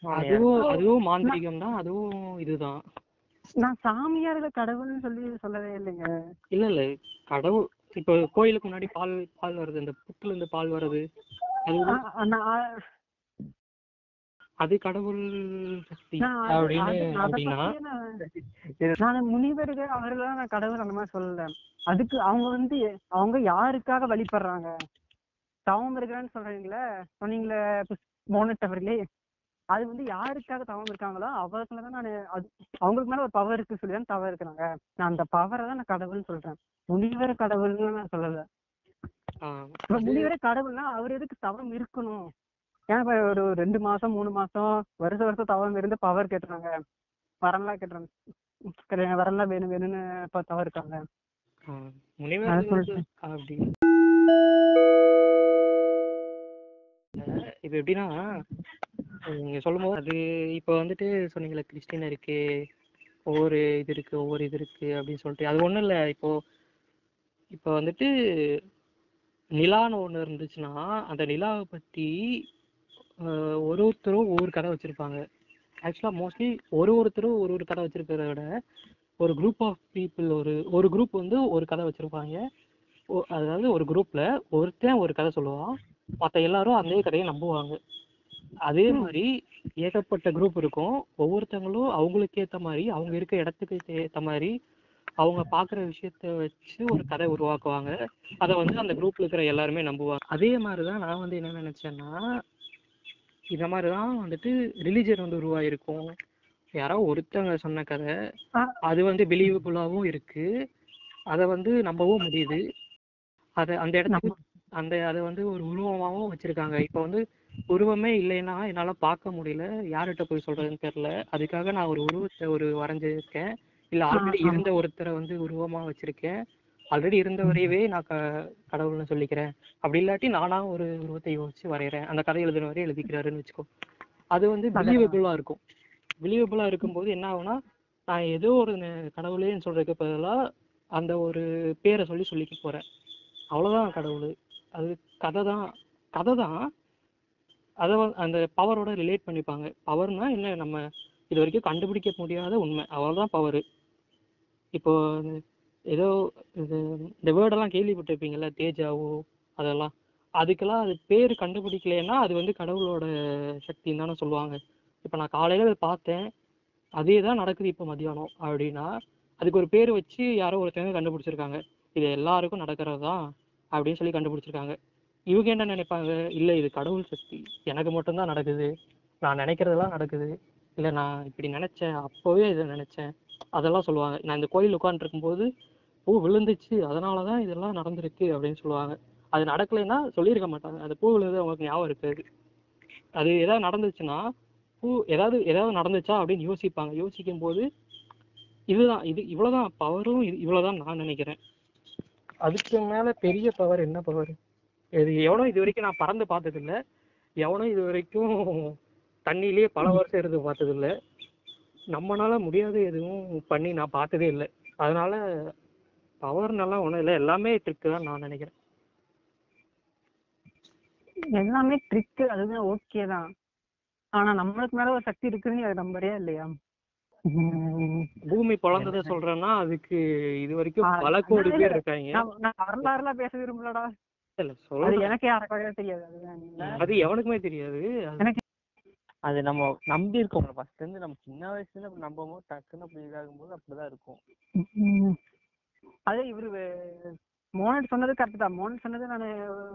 அதுவும் அதுவும் மாந்திரிகம் தான் அதுவும் இதுதான் நான் சாமியார்ல கடவுள்னு சொல்லி சொல்லவே இல்லைங்க. இல்ல இல்ல. கடவுள் இப்போ கோயிலுக்கு முன்னாடி பால் பால் வருது. இந்த புத்துல இருந்து பால் வருது. அது கடவுள் நான் முனிவர்கள் அவர்களெல்லாம் நான் கடவுள் அந்த மாதிரி சொல்லல. அதுக்கு அவங்க வந்து அவங்க யாருக்காக வழிபடுறாங்க? தவம் இருக்கிறேன்னு சொல்றீங்களே? சொன்னீங்களே மோனட் அவர்களே அது வந்து யாருக்காக தவம் இருக்காங்களோ அவர்களை தான் நான் அது அவங்களுக்கு மேல ஒரு பவர் இருக்கு சொல்லி தான் தவம் இருக்கிறாங்க. நான் அந்த பவரை தான் நான் கடவுள்னு சொல்றேன். முனிவர் கடவுள்னு நான் சொல்லல. முனிவரே கடவுள்னா அவர் எதுக்கு தவம் இருக்கணும்? ஏன் இப்ப ஒரு ரெண்டு மாசம் மூணு மாசம் வருஷ வருஷம் தவம் இருந்து பவர் கேட்டுறாங்க. வரலாம் கேட்டுறாங்க. வரலாம் வேணும் வேணும்னு இப்ப தவம் இருக்காங்க. முனிவர். அப்படி. இப்ப எப்படின்னா நீங்க சொல்லும்போது அது இப்போ வந்துட்டு சொன்னீங்களே கிறிஸ்டின் இருக்கு ஒவ்வொரு இது இருக்கு ஒவ்வொரு இது இருக்கு அப்படின்னு சொல்லிட்டு. அது ஒண்ணும் இல்ல. இப்போ இப்போ வந்துட்டு நிலான்னு ஒன்று இருந்துச்சுன்னா அந்த நிலாவை பத்தி ஒரு ஒருத்தரும் ஒவ்வொரு கதை வச்சிருப்பாங்க. ஆக்சுவலா மோஸ்ட்லி ஒரு ஒருத்தரும் ஒரு ஒரு கதை வச்சிருக்கிறத விட ஒரு குரூப் ஆஃப் பீப்புள் ஒரு ஒரு குரூப் வந்து ஒரு கதை வச்சிருப்பாங்க. அதாவது ஒரு குரூப்ல ஒருத்தன் ஒரு கதை சொல்லுவான். மற்ற எல்லாரும் அதே கதையை நம்புவாங்க. அதே மாதிரி ஏகப்பட்ட குரூப் இருக்கும். ஒவ்வொருத்தங்களும் அவங்களுக்கு ஏத்த மாதிரி அவங்க இருக்க இடத்துக்கு ஏத்த மாதிரி அவங்க பாக்குற விஷயத்த வச்சு ஒரு கதை உருவாக்குவாங்க. அதை வந்து அந்த குரூப்ல இருக்கிற எல்லாருமே நம்புவாங்க. அதே மாதிரிதான் நான் வந்து என்ன நினைச்சேன்னா இந்த மாதிரிதான் வந்துட்டு ரிலிஜன் வந்து உருவாயிருக்கும். யாரோ ஒருத்தவங்க சொன்ன கதை. அது வந்து பிலீவபுளாவும் இருக்கு. அதை வந்து நம்பவும் முடியுது. அதை அந்த இடத்துக்கு அந்த அதை வந்து ஒரு உருவமாவும் வச்சிருக்காங்க. இப்போ வந்து உருவமே இல்லைன்னா என்னால பார்க்க முடியல. யார்கிட்ட போய் சொல்றதுன்னு தெரியல. அதுக்காக நான் ஒரு உருவத்தை ஒரு வரைஞ்சிருக்கேன். இல்ல ஆல்ரெடி. இருந்த ஒருத்தரை வந்து உருவமா வச்சிருக்கேன். ஆல்ரெடி இருந்தவரையவே நான் க கடவுள்னு சொல்லிக்கிறேன். அப்படி இல்லாட்டி நானா ஒரு உருவத்தை யோசிச்சு வரைகிறேன் அந்த கதை எழுதுனவரே எழுதிக்கிறாருன்னு வச்சுக்கோ. அது வந்து. பிலீவபிளா இருக்கும். பிலீவபிளா இருக்கும்போது என்ன ஆகும்னா நான் ஏதோ ஒரு கடவுளேன்னு சொல்றதுக்கு பதிலா அந்த ஒரு பேரை சொல்லி சொல்லிக்க போறேன். அவ்வளவுதான் கடவுள். அது கதை தான் கதை தான். அதை அந்த பவரோட ரிலேட் பண்ணிப்பாங்க. பவர்னா என்ன? நம்ம இது வரைக்கும் கண்டுபிடிக்க முடியாத உண்மை. அவ்வளவுதான் பவர் இப்போ ஏதோ இது இந்த வேர்டெல்லாம் கேள்விப்பட்டிருப்பீங்கல்ல தேஜாவோ அதெல்லாம். அதுக்கெல்லாம் அது பேர் கண்டுபிடிக்கலைன்னா அது வந்து கடவுளோட சக்தின்னு தானே சொல்லுவாங்க. இப்போ நான் காலையில் அதை பார்த்தேன். அதே தான் நடக்குது இப்போ மதியானம் அப்படின்னா அதுக்கு ஒரு பேர் வச்சு யாரோ ஒருத்தவங்க கண்டுபிடிச்சிருக்காங்க. இது எல்லாருக்கும் நடக்கிறது தான் அப்படின்னு சொல்லி கண்டுபிடிச்சிருக்காங்க. இவங்க என்ன நினைப்பாங்க? இல்லை இது கடவுள் சக்தி. எனக்கு மட்டும்தான் நடக்குது. நான் நினைக்கிறதெல்லாம் நடக்குது. இல்லை நான் இப்படி நினைச்சேன். அப்போவே இதை நினைச்சேன். அதெல்லாம் சொல்லுவாங்க. நான் இந்த கோயில் உட்காந்துருக்கும் போது பூ விழுந்துச்சு. அதனால தான் இதெல்லாம் நடந்திருக்கு அப்படின்னு சொல்லுவாங்க. அது நடக்கலைன்னா சொல்லியிருக்க மாட்டாங்க. அந்த பூ விழுந்தது அவங்களுக்கு ஞாபகம் இருக்காது. அது ஏதாவது நடந்துச்சுன்னா பூ ஏதாவது ஏதாவது நடந்துச்சா அப்படின்னு யோசிப்பாங்க. யோசிக்கும் போது இதுதான் இது இவ்வளோதான் பவரும் இது இவ்வளோதான் நான் நினைக்கிறேன். அதுக்கு மேல பெரிய பவர் என்ன பவர் இது எவனும் இது வரைக்கும் நான் பறந்து பார்த்தது இல்ல எவனும் இது வரைக்கும் தண்ணியிலேயே பல வருஷம் இருந்து பார்த்தது இல்ல நம்மனால முடியாத எதுவும் பண்ணி நான் பார்த்ததே இல்லை. அதனால பவர்னெல்லாம் ஒண்ணும் இல்லை. எல்லாமே ட்ரிக்கு தான் நான் நினைக்கிறேன். எல்லாமே ட்ரிக் அதுதான் ஓகே தான். ஆனா நம்மளுக்கு மேல ஒரு சக்தி இருக்குன்னு அது நம்பறியா இல்லையா? பூமி பிறந்ததை சொல்றேன்னா அதுக்கு இது வரைக்கும் பல கோடி பேர். இருக்காங்க. வரலாறுலாம் பேச விரும்பலடா. இல்ல அது சொல்றேன் எனக்கு யாருக்காக தெரியாது அது எவனுக்குமே தெரியாது. அது நம்ம நம்பி இருக்கோம் ஃபர்ஸ்ட் இருந்து நம்ம சின்ன வயசுல நம்பும் போது டக்குன்னு அப்படி இதாகும் போது அப்படிதான் இருக்கும். அதே இவரு மோனட் சொன்னது கரெக்ட் தான். மோனட் சொன்னது நான்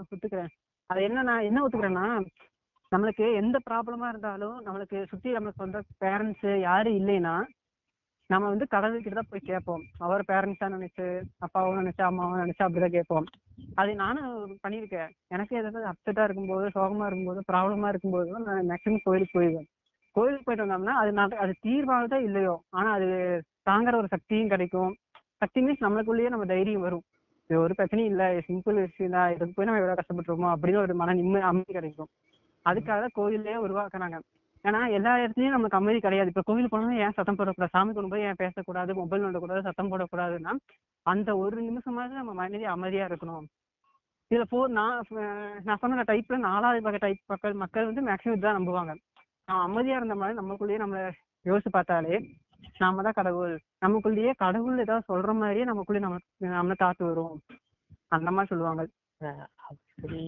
ஒத்துக்கிறேன். அது என்ன நான் என்ன ஒத்துக்கிறேன்னா நம்மளுக்கு எந்த ப்ராப்ளமா இருந்தாலும் நம்மளுக்கு சுத்தி நம்மளுக்கு சொந்த பேரண்ட்ஸ் யாரும் இல்லைன்னா நம்ம வந்து கடவுள்கிட்ட தான் போய் கேட்போம். அவர் பேரண்ட்ஸா நினைச்சு அப்பாவும் நினைச்சு அம்மாவும் நினைச்சு அப்படிதான் கேட்போம். அது நானும் பண்ணியிருக்கேன். எனக்கு ஏதாவது அப்செட்டா இருக்கும்போது சோகமா இருக்கும்போது ப்ராப்ளமா இருக்கும்போது நான் மேக்ஸிமம் கோயிலுக்கு போயிடுவேன். கோயிலுக்கு போயிட்டு வந்தோம்னா அது நான் அது தீர்வாகுதோ இல்லையோ ஆனா அது தாங்குற ஒரு சக்தியும் கிடைக்கும். சக்தி மீன்ஸ் நம்மளுக்குள்ளேயே நம்ம தைரியம் வரும். இது ஒரு பிரச்சனையும் இல்லை சிம்பிள் விஷயம் தான் இதுக்கு போய் நம்ம எவ்வளவு கஷ்டப்பட்டுருமோ அப்படின்னு ஒரு மன நிம்மதி அமைதி கிடைக்கும். அதுக்காக தான் கோயிலே உருவாக்குனாங்க. ஏன்னா எல்லா இடத்துலயும் நமக்கு அமைதி கிடையாது. இப்ப கோவில் போனோம்னா ஏன் சத்தம் போடக்கூடாது? சாமி கொண்டு போய் ஏன் பேசக்கூடாது? மொபைல் நோண்டக்கூடாது சத்தம் போடக்கூடாதுன்னா அந்த ஒரு நிமிஷமாவது நம்ம மனதி அமைதியா இருக்கணும். இதுல போ நான் நான் சொன்ன டைப்ல நாலாவது வகை டைப் மக்கள் மக்கள் வந்து மேக்ஸிமம் இதுதான் நம்புவாங்க. நான் அமைதியா இருந்த மாதிரி நம்மக்குள்ளேயே நம்ம யோசிச்சு பார்த்தாலே நாம தான் கடவுள். நமக்குள்ளேயே கடவுள் ஏதாவது சொல்ற மாதிரியே நமக்குள்ளேயே நம்ம நம்மள காத்து வரும். அந்த மாதிரி சொல்லுவாங்க. அப்படி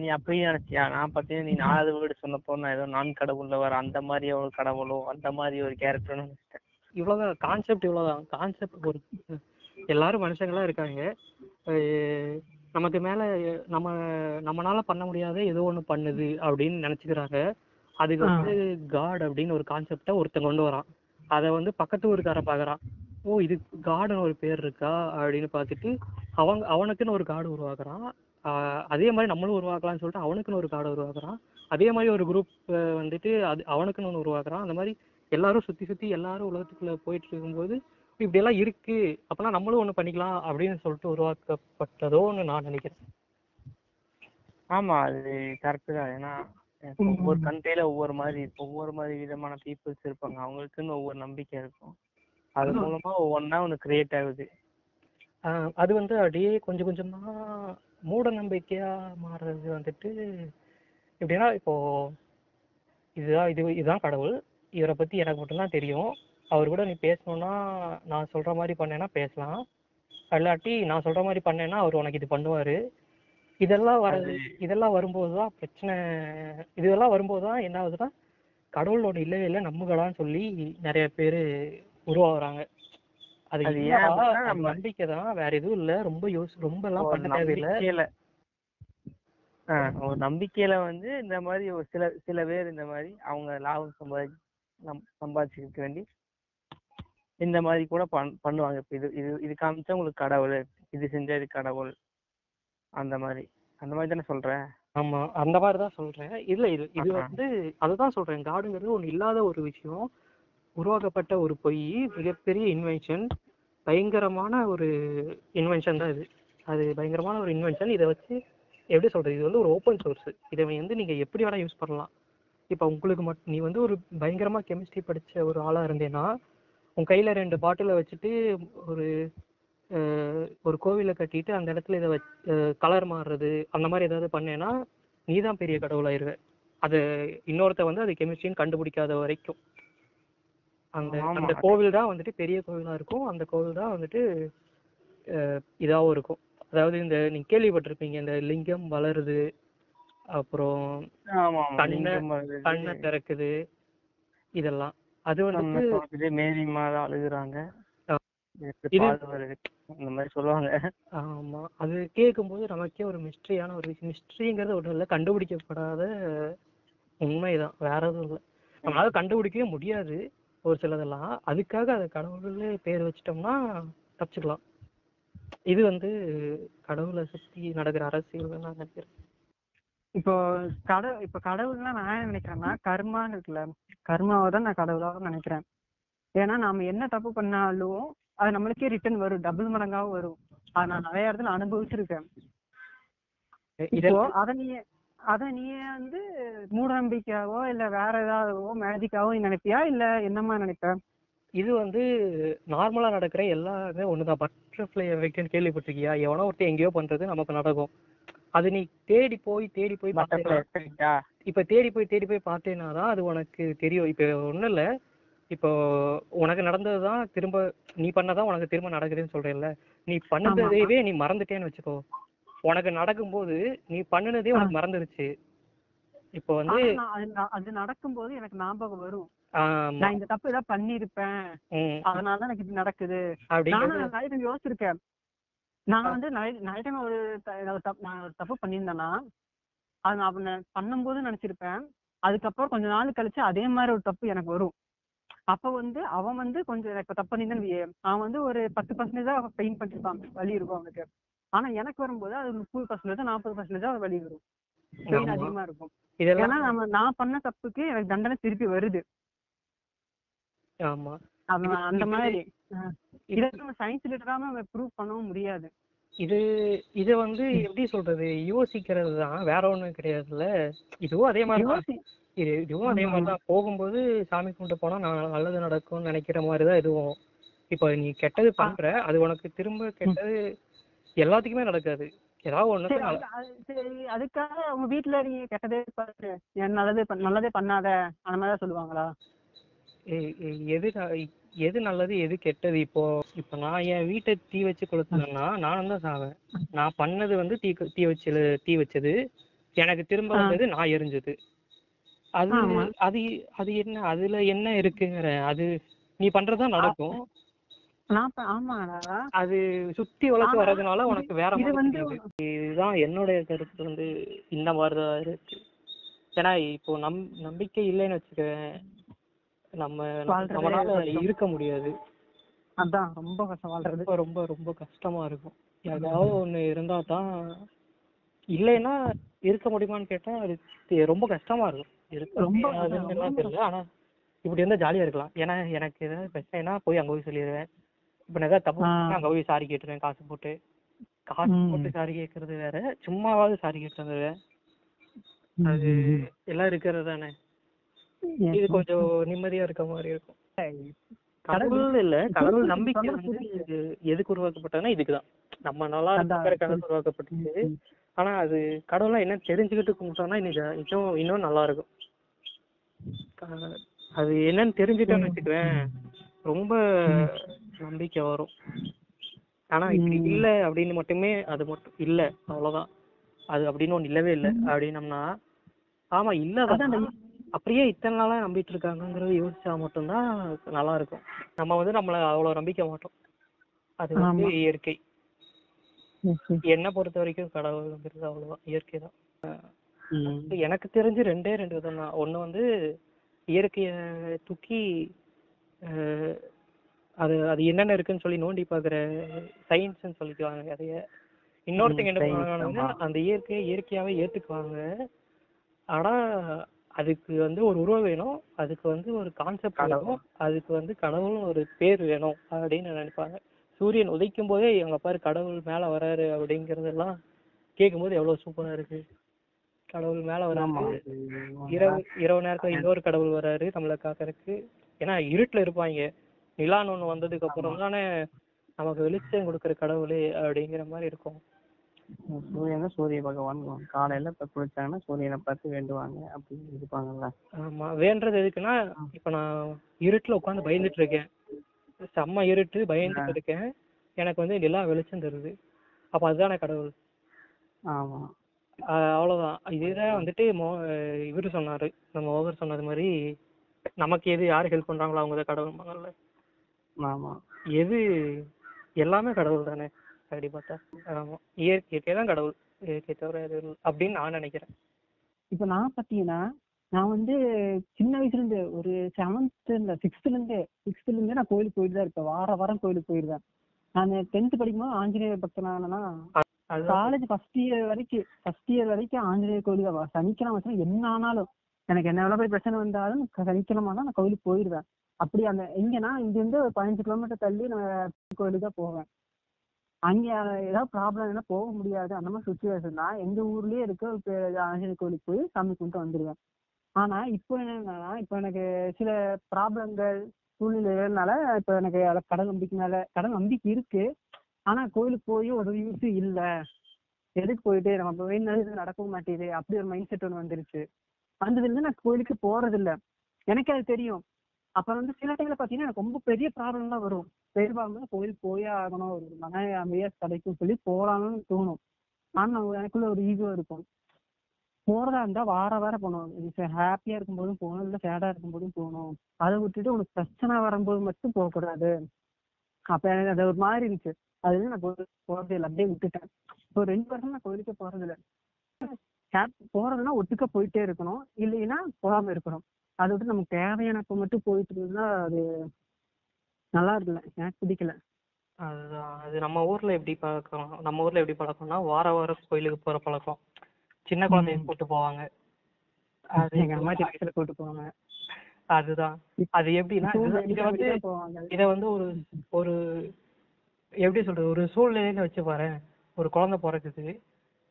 நீ அப்படி நினைச்சியா? நான் பார்த்தீங்கன்னா நீ நாலாவது வீடு சொன்னப்போ நான் ஏதோ நான் கடவுள்ல வர அந்த மாதிரி ஒரு கடவுளோ அந்த மாதிரி ஒரு கேரக்டர்னு நினைச்சிட்டேன். இவ்வளவுதான் கான்செப்ட் இவ்வளவுதான். கான்செப்ட் ஒரு எல்லாரும் மனுஷங்களா இருக்காங்க. நமக்கு மேல நம்ம நம்மனால பண்ண முடியாத ஏதோ ஒண்ணு பண்ணுது அப்படின்னு நினைச்சுக்கிறாங்க. அதுக்கு வந்து காட் அப்படின்னு ஒரு கான்செப்டை ஒருத்தன் கொண்டு வரான். அதை வந்து பக்கத்து ஊருக்காரன் பார்க்கறான் ஓ இது காடுன்னு ஒரு பேர் இருக்கா? அப்படின்னு பார்த்துட்டு அவங்க அவனுக்குன்னு ஒரு காடு உருவாக்குறான். அதே மாதிரி நம்மளும் உருவாக்கலாம்னு சொல்லிட்டு அவனுக்குன்னு ஒரு காடை உருவாக்குறான். அதே மாதிரி ஒரு குரூப் வந்துட்டு அது அவனுக்குன்னு ஒன்று உருவாக்குறான். அந்த மாதிரி எல்லாரும் சுத்தி சுத்தி எல்லாரும் உலகத்துக்குள்ள போயிட்டு இருக்கும்போது இப்படி எல்லாம் இருக்கு. அப்பனா நம்மளும் ஒண்ணு பண்ணிக்கலாம் அப்படின்னு சொல்லிட்டு உருவாக்கப்பட்டதோன்னு நான் நினைக்கிறேன். ஆமா அது கரெக்ட் தான். ஏன்னா ஒவ்வொரு கண்ட்ரியில ஒவ்வொரு மாதிரி ஒவ்வொரு மாதிரி விதமான பீப்புள்ஸ் இருப்பாங்க. அவங்களுக்குன்னு ஒவ்வொரு நம்பிக்கை இருக்கும். அது மூலமா ஒவ்வொன்றா ஒன்று கிரியேட் ஆகுது. ஆஹ் அது வந்து அப்படியே கொஞ்சம் கொஞ்சமா மூட நம்பிக்கையா மாறுறது வந்துட்டு எப்படின்னா இப்போ இதுதான் இது இதுதான் கடவுள். இவரை பத்தி எனக்கு மட்டும்தான் தெரியும். அவர் கூட நீ பேசணும்னா நான் சொல்ற மாதிரி பண்ணேன்னா பேசலாம். இல்லாட்டி நான் சொல்ற மாதிரி பண்ணேன்னா அவர் உனக்கு இது பண்ணுவாரு. இதெல்லாம் வர இதெல்லாம் வரும்போது தான் பிரச்சனை இதெல்லாம் வரும்போது தான் என்ன ஆகுதுன்னா கடவுளோட இல்லவே இல்லை நம்புகளான்னு சொல்லி நிறைய பேர் உருவாகுறாங்க. அது ஏன் நம்பிக்கை தான் வேற எதுவும் இல்ல ரொம்ப யோசி ரொம்ப எல்லாம் பண்ண தேவையில்ல. ஒரு நம்பிக்கையில வந்து இந்த மாதிரி ஒரு சில சில பேர் இந்த மாதிரி அவங்க லாபம் சம்பாதி சம்பாதிச்சுக்க வேண்டி இந்த மாதிரி கூட பண் பண்ணுவாங்க. இப்ப இது இது இது காமிச்சா உங்களுக்கு கடவுள் இது செஞ்சா இது கடவுள் அந்த மாதிரி. அந்த மாதிரி தானே சொல்றேன் ஆமா அந்த மாதிரி தான் சொல்றேன். இல்ல இது இது. வந்து அதுதான் சொல்றேன். காடுங்கிறது ஒண்ணு இல்லாத ஒரு விஷயம். உருவாக்கப்பட்ட ஒரு பொய் மிகப்பெரிய இன்வென்ஷன் பயங்கரமான ஒரு இன்வென்ஷன் தான் இது. அது பயங்கரமான ஒரு இன்வென்ஷன் இதை வச்சு எப்படி சொல்றது? இது வந்து ஒரு ஓப்பன் சோர்ஸ் இதை வந்து நீங்க எப்படி வேணா யூஸ் பண்ணலாம். இப்போ உங்களுக்கு மட்டும் நீ வந்து ஒரு பயங்கரமா கெமிஸ்ட்ரி படிச்ச ஒரு ஆளா இருந்தேன்னா உன் கையில ரெண்டு பாட்டிலை வச்சுட்டு ஒரு ஒரு கோவிலை கட்டிட்டு அந்த இடத்துல இதை வச் கலர் மாறுறது அந்த மாதிரி ஏதாவது பண்ணேன்னா நீ தான் பெரிய கடவுளாயிருவ. அது இன்னொருத்த வந்து அது கெமிஸ்ட்ரின்னு கண்டுபிடிக்காத வரைக்கும். அந்த. அந்த கோவில் தான் வந்துட்டு பெரிய கோவிலா இருக்கும். அந்த கோவில் தான் வந்துட்டு அஹ், இதாவும் இருக்கும். அதாவது இந்த நீங்க கேள்விப்பட்டிருப்பீங்க இந்த லிங்கம் வளருது அப்புறம் கண்ணை- கண்ணை திறக்குது இதெல்லாம். அது திறக்குது, மேரி மாதா அழுகுறாங்க. இந்த மாதிரி சொல்லுவாங்க. ஆமா. அது கேட்கும்போது நமக்கே ஒரு மிஸ்ட்ரியான ஒரு விஷயம். மிஸ்ட்ரிங்கிறது ஒன்றும் இல்லை. கண்டுபிடிக்கப்படாத உண்மைதான். வேற எதுவும் இல்லை. நம்மளால கண்டுபிடிக்கவே முடியாது. ஒரு சிலதெல்லாம். அதுக்காக அதை கடவுள்னு பேர் வச்சிட்டோம்னா தப்பிச்சுக்கலாம். இது வந்து கடவுளை சுத்தி நடக்கிற அரசியல் நான் நினைக்கிறேன். இப்போ கடவுள் இப்போ கடவுள்னா நான் என்ன நினைக்கிறேன்னா கர்மான்னு இருக்குல்ல. கர்மாவை தான் நான் கடவுளாக நினைக்கிறேன். ஏன்னா நாம என்ன தப்பு பண்ணாலும் அது நம்மளுக்கே ரிட்டர்ன் வரும். டபுள் மடங்காவும் வரும். அதை நான் நிறைய இடத்துல அனுபவிச்சிருக்கேன். இப்போ அத நீ அத நீ வந்து மூட நம்பிக்கையாவோ இல்ல வேற ஏதாவதோ மேஜிக்காவோ நீ நினைப்பியா? இல்ல என்னமா நினைப்ப? இது வந்து நார்மலா நடக்கிற எல்லாமே ஒண்ணுதான். பட்டர்ஃப்ளை எஃபெக்ட்னு கேள்விப்பட்டிருக்கியா? எவனோ ஒருத்தன் எங்கேயோ பண்றது நமக்கு நடக்கும். அது நீ தேடி போய் தேடி போய் இப்ப தேடி போய் தேடி போய் பார்த்தேன்னா தான் அது உனக்கு தெரியும். இப்ப ஒண்ணும் இல்ல. இப்போ உனக்கு நடந்ததுதான் திரும்ப நீ பண்ணதான் உனக்கு திரும்ப நடக்குதுன்னு சொல்றேல்ல நீ பண்ணதையவே நீ மறந்துட்டேன்னு வச்சுக்கோ. உனக்கு நடக்கும்போது நீ பண்ணுனதே உனக்கு மறந்துருச்சு. இப்போ வந்து நான் அது நடக்கும்போது எனக்கு ஞாபகம் வரும். நான் இந்த தப்பு ஏதாவது பண்ணிருப்பேன் அதனால தான் எனக்கு இது நடக்குது. நானும் நிறைய டைம் யோசிச்சிருக்கேன். நான் வந்து நிறைய டைம் ஒரு நான் ஒரு தப்பு பண்ணியிருந்தேன்னா அது நான் அப்ப பண்ணும்போது நினைச்சிருப்பேன். அதுக்கப்புறம் கொஞ்ச நாள் கழிச்சு அதே மாதிரி ஒரு தப்பு எனக்கு வரும். அப்ப வந்து அவன் வந்து கொஞ்சம் இப்ப தப்பு பண்ணியிருந்தேன்னு வையே, அவன் வந்து ஒரு பத்து பர்சன்டேஜ் தான் பெயின் பண்ணிருப்பான் வலி இருக்கும் அவனுக்கு. ஆனா எனக்கு வரும்போது அது முப்பது பர்சன்டேஜ் நாற்பது பர்சன்டேஜ் வலி வரும். பெயின். அதிகமா இருக்கும். இதெல்லாம் ஏன்னா நம்ம நான் பண்ண தப்புக்கு எனக்கு தண்டனை திருப்பி வருது. ஆமா. அந்த மாதிரி இது- நம்ம சயின்ஸ் ரிலேட்டடாம ப்ரூவ் பண்ணவும் முடியாது. இது இதை வந்து எப்படி சொல்றது? யோசிக்கிறது தான். வேற ஒண்ணும் கிடையாதுல்ல. இதுவும் அதே மாதிரி இது இதுவும் அதே மாதிரி தான். போகும்போது சாமி கும்பிட்டு போனா நான் நல்லது நடக்கும்னு நினைக்கிற மாதிரி தான் இதுவும். இப்போ நீ கெட்டது பண்ற அது உனக்கு திரும்ப கெட்டது எல்லாத்துக்குமே நடக்காது. ஏதாவது சரி, அதுக்காக உங்க வீட்டுல நீ கெட்டதே என் நல்லதே நல்லதே பண்ணாத அந்த மாதிரி சொல்லுவாங்களா? எது எது நல்லது எது கெட்டது? இப்போ இப்போ நான் என் வீட்டை தீ வச்சு கொளுத்துனேன்னா நானும் தான் சாவேன். நான் பண்ணது வந்து தீ தீ வச்சு தீ வச்சது. எனக்கு திரும்ப. வந்தது நான் எரிஞ்சது. அது. அது அது என்ன அதுல என்ன இருக்குங்கிற அது நீ பண்றதுதான் நடக்கும். ஆமாடா. அது சுத்தி வளர்த்து வர்றதுனால உனக்கு வேற இது மாதிரி வந்து இதுதான் என்னுடைய கருத்து வந்து இந்த மாதிரிதான் இருக்கு. ஏன்னா இப்போ நம் நம்பிக்கை இல்லைன்னு வச்சுக்கவேன் நம்ம நம்மளால. இருக்க முடியாது. அதான் ரொம்ப கஷ்டம் வாழ்றது. ரொம்ப ரொம்ப கஷ்டமா இருக்கும். ஏதாவது ஒண்ணு இருந்தா தான் இல்லைன்னா இருக்க முடியுமான்னு கேட்டா அது ரொம்ப கஷ்டமா இருக்கும். இருக்க ரொம்ப தெரியல. ஆனா இப்படி இருந்தா ஜாலியா இருக்கலாம். ஏன்னா எனக்கு ஏதாவது பிரச்சனைனா போய் அங்க போய் சொல்லிடுவேன் இப்ப நான் ஏதாவது தப்பு அங்க போய் சாரி கேட்டுருவேன். காசு போட்டு. காசு. போட்டு சாரி கேட்கறது வேற. சும்மாவாவது சாரி கேட்கறது வேற. அது எல்லாம் இருக்கிறது தானே. இது கொஞ்சம் நிம்மதியா இருக்க மாதிரி இருக்கும். கடவுள் இல்ல. கடவுள் நம்பிக்கை வந்து எதுக்கு உருவாக்கப்பட்டதுன்னா இதுக்குதான் நம்ம நல்லா. இருக்கிற கடவுள் உருவாக்கப்பட்டுச்சு ஆனா அது கடவுளா என்ன தெரிஞ்சுக்கிட்டு கும்பிட்டோம்னா இன்னைக்கு இன்னும் இன்னும் நல்லா இருக்கும். அது என்னன்னு தெரிஞ்சுட்டோம்னு வச்சுக்குவேன். ரொம்ப நம்பிக்கை வரும். ஆனா இப்படி. இல்ல அப்படின்னு மட்டுமே அது மட்டும் இல்ல அவ்வளவுதான். அது அப்படின்னு ஒண்ணு இல்லவே இல்ல அப்படின்னம்னா ஆமா அதான் அப்படியே இத்தனை நாளா நம்பிட்டு இருக்காங்கங்கறத யோசிச்சா மட்டும்தான் நல்லா இருக்கும். நம்ம வந்து நம்மள அவ்வளவு நம்பிக்க மாட்டோம். அது வந்து. இயற்கை. என்னை பொறுத்த வரைக்கும் கடவுள்ங்கிறது அவ்வளவுதான். இயற்கை தான். எனக்கு தெரிஞ்சு ரெண்டே ரெண்டு விதம் தான் ஒண்ணு வந்து இயற்கைய தூக்கி அது அது என்னென்ன இருக்குன்னு சொல்லி நோண்டி பாக்குற சயின்ஸ்னு சொல்லிக்குவாங்க. அதைய இன்னொருத்தங்க என்ன பண்ணுவாங்கன்னா. அந்த இயற்கையை இயற்கையாவே ஏத்துக்குவாங்க. ஆனா அதுக்கு வந்து ஒரு உருவம் வேணும். அதுக்கு வந்து ஒரு கான்செப்ட் வேணும். அதுக்கு வந்து கடவுள்னு ஒரு பேர் வேணும் அப்படின்னு நினைப்பாங்க. சூரியன் உதைக்கும் போதே எங்க பாரு கடவுள் மேல வராரு அப்படிங்கறதெல்லாம் கேட்கும்போது எவ்வளவு சூப்பரா இருக்கு. கடவுள் மேல. வராரு. இரவு இரவு நேரத்துல இன்னொரு கடவுள் வராரு நம்மளை காக்கறதுக்கு. ஏன்னா இருட்டுல இருப்பாங்க. நிலான்னு ஒண்ணு வந்ததுக்கு அப்புறம் தானே நமக்கு வெளிச்சம் கொடுக்கிற கடவுளே அப்படிங்கிற மாதிரி இருக்கும். சூரியன் சூரிய பகவான். காலையில இப்ப குளிச்சாங்கன்னா சூரியனை பார்த்து வேண்டுவாங்க அப்படின்னு இருப்பாங்கல்ல. ஆமா வேண்டது எதுக்குன்னா இப்ப நான் இருட்டுல உட்காந்து பயந்துட்டு இருக்கேன். செம்ம இருட்டு பயந்துட்டு இருக்கேன். எனக்கு வந்து நிலா வெளிச்சம் தருது. அப்ப அதுதானே கடவுள். ஆமா. அவ்வளவுதான். இதுதான் வந்துட்டு மோ இவரு சொன்னாரு. நம்ம ஓவர் சொன்னது மாதிரி நமக்கு எது யாரு ஹெல்ப் பண்றாங்களோ அவங்க தான் கடவுள் ஆமா. எது எல்லாமே கடவுள் தானே? அப்படி பார்த்தா ஆமா. இயற்கை தான் கடவுள். இயற்கை தவிர இல்ல. அப்படின்னு நான் நினைக்கிறேன். இப்ப நான் பாத்தீங்கன்னா நான் வந்து சின்ன வயசுல இருந்து ஒரு செவன்த் இல்ல சிக்ஸ்த்ல இருந்து சிக்ஸ்த்ல இருந்தே நான் கோயிலுக்கு போயிட்டு தான் இருப்பேன். வார வாரம் கோயிலுக்கு போயிடுவேன் நான் டென்த் படிக்கும்போது ஆஞ்சநேயர் பக்தனானா காலேஜ் ஃபர்ஸ்ட் இயர் வரைக்கும் ஃபர்ஸ்ட் இயர் வரைக்கும் ஆஞ்சநேயர் கோயிலுக்கு சனிக்கிழமை என்ன ஆனாலும் எனக்கு என்ன எவ்வளவு பெரிய பிரச்சனை வந்தாலும் சனிக்கிழமை ஆனா நான் கோயிலுக்கு போயிடுவேன். அப்படி அந்த எங்கன்னா இங்க இருந்து ஒரு பதினஞ்சு கிலோமீட்டர் தள்ளி நான் கோயிலுக்கு தான் போவேன். அங்க ஏதாவது ப்ராப்ளம் என்ன போக முடியாது. அந்த மாதிரி சுச்சுவேஷன் தான். எங்க ஊர்லயே இருக்க ஆஞ்சநேயர் கோயிலுக்கு போய் சாமி கும்பிட்டு வந்துடுவேன் ஆனா இப்போ என்னன்னா இப்போ எனக்கு சில ப்ராப்ளங்கள் சூழ்நிலைகள்னால இப்போ எனக்கு அதுல கடல் நம்பிக்கை மேல கடல் நம்பிக்கை இருக்கு. ஆனா கோயிலுக்கு போய் ஒரு யூஸ் இல்ல. எதுக்கு போயிட்டு நம்ம வேணுனாலும் இது நடக்கவும் மாட்டேங்குது. அப்படி ஒரு மைண்ட் செட் ஒன்று வந்துருச்சு. வந்ததுலேருந்து நான் கோயிலுக்கு போறது இல்ல எனக்கு அது தெரியும். அப்புறம் வந்து சில டைம்ல பாத்தீங்கன்னா எனக்கு ரொம்ப பெரிய ப்ராப்ளம் வரும். பெரும்பாலும் கோயிலுக்கு போயே ஆகணும் ஒரு மன அமைதியா கிடைக்கும் சொல்லி போறாங்கன்னு தோணும். ஆனா எனக்குள்ள ஒரு ஈகோ இருக்கும். போறதா இருந்தா வார வார போகணும். ஹாப்பியா இருக்கும்போதும் போகணும் இல்ல சேடா இருக்கும்போதும் போகணும். அதை விட்டுட்டு உனக்கு பிரச்சனை வரும்போது மட்டும் போக கூடாது அப்ப எனக்கு அது ஒரு மாதிரி இருந்துச்சு. அதுல நான் போறது இல்லை அப்படியே விட்டுட்டேன். இப்போ ரெண்டு வருஷம் நான் கோயிலுக்கே போறது இல்லை போறதுன்னா ஒட்டுக்க போயிட்டே இருக்கணும். இல்லைன்னா போகாம இருக்கணும். அதை விட்டு நமக்கு தேவையானப்ப மட்டும் போயிட்டு இருந்தா அது நல்லா இருக்குல்ல. எனக்கு பிடிக்கல. அதுதான். அது நம்ம ஊர்ல எப்படி பழக்கம் நம்ம ஊர்ல எப்படி பழக்கம்னா வார வாரம் கோயிலுக்கு போற பழக்கம். சின்ன குழந்தைய கூட்டு போவாங்க. அது எங்க அம்மா வயசுல கூட்டு போவாங்க. அதுதான். அது எப்படின்னா இது- வந்து இத வந்து ஒரு ஒரு எப்படி சொல்றது ஒரு சூழ்நிலைன்னு வச்சு பாரு ஒரு குழந்தை பிறக்குது.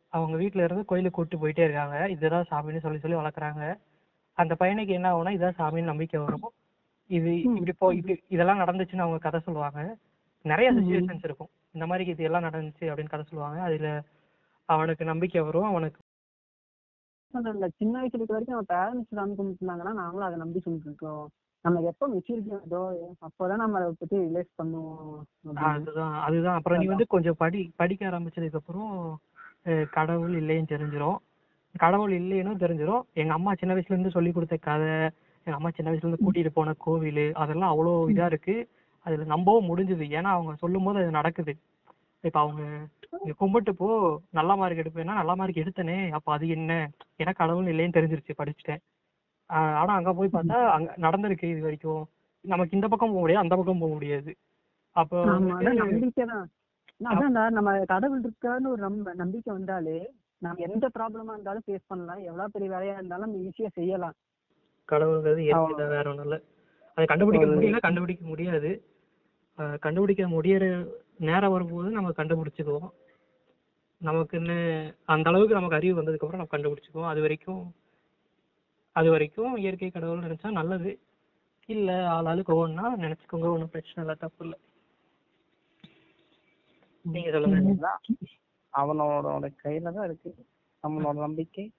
அவங்க வீட்ல இருந்து கோயிலுக்கு கூட்டு போயிட்டே இருக்காங்க. இதுதான் சாமின்னு சொல்லி சொல்லி வளர்க்குறாங்க. அந்த பையனுக்கு என்ன ஆகும்னா இதான் சாமின்னு நம்பிக்கை வரும். இது இப்படி போ இப்படி இதெல்லாம் நடந்துச்சுன்னு அவங்க கதை சொல்லுவாங்க. நிறைய சுச்சுவேஷன்ஸ் இருக்கும். இந்த மாதிரி இது எல்லாம் நடந்துச்சு அப்படின்னு கதை சொல்லுவாங்க. அதுல அவனுக்கு நம்பிக்கை வரும் அவனுக்கு சொல்றேன்ல சின்ன வயசுல இருக்க வரைக்கும் நம்ம பேரண்ட்ஸ் சாமி கும்பிட்டுருந்தாங்கன்னா நாங்களும் அதை நம்பி கும்பிட்டு இருக்கோம் நம்ம எப்போ மெச்சூரிட்டி வருதோ அப்போதான் நம்ம அதை பத்தி ரிலேட் பண்ணுவோம். அதுதான் அதுதான். அப்புறம் நீ வந்து கொஞ்சம் படி படிக்க ஆரம்பிச்சதுக்கு அப்புறம் கடவுள் இல்லைன்னு தெரிஞ்சிரும். கடவுள் இல்லைன்னு தெரிஞ்சிரும். எங்க அம்மா சின்ன வயசுல இருந்து சொல்லி கொடுத்த கதை எங்க அம்மா சின்ன வயசுல இருந்து கூட்டிட்டு போன கோவில் அதெல்லாம் அவ்வளோ இதா இருக்கு. அதுல நம்பவும் முடிஞ்சுது. ஏன்னா அவங்க சொல்லும் போது அது நடக்குது. இப்ப அவங்க கும்பிட்டு போ நல்ல மார்க் எடுப்பேன்னா நல்ல மார்க் எடுத்தனே. அப்ப அது என்ன? ஏன்னா கடவுள் இல்லைன்னு தெரிஞ்சிருச்சு படிச்சுட்டேன். ஆஹ் ஆனா அங்க போய் பார்த்தா அங்க நடந்திருக்கு இது வரைக்கும். நமக்கு இந்த பக்கம் போக முடியாது அந்த பக்கம் போக முடியாது. அப்போ நம்ம கடவுள் இருக்கான்னு ஒரு நம்ப நம்பிக்கை வந்தாலே நம்ம எந்த ப்ராப்ளமா இருந்தாலும் ஃபேஸ் பண்ணலாம். எவ்வளவு பெரிய வேலையா இருந்தாலும் நம்ம ஈஸியா செய்யலாம். கடவுள்ங்கிறது இயற்கை வேற ஒண்ணும் இல்ல. அதை கண்டுபிடிக்க முடியல கண்டுபிடிக்க முடியாது. கண்டுபிடிக்க முடியற நேரம் வரும்போது நம்ம கண்டுபிடிச்சுக்குவோம். நமக்குன்னு அந்த அளவுக்கு நமக்கு அறிவு வந்ததுக்கு அப்புறம் நம்ம கண்டுபிடிச்சுக்குவோம். அது வரைக்கும் அது வரைக்கும் இயற்கை கடவுள் நினைச்சா நல்லது. இல்ல ஆளாளுக்கு ஒவ்வொன்றா நினைச்சுக்கோங்க. ஒன்றும் பிரச்சனை இல்லை தப்பு இல்லை. நீங்க சொல்லுங்க. அவனோட கையில தான் இருக்கு. நம்மளோட நம்பிக்கை.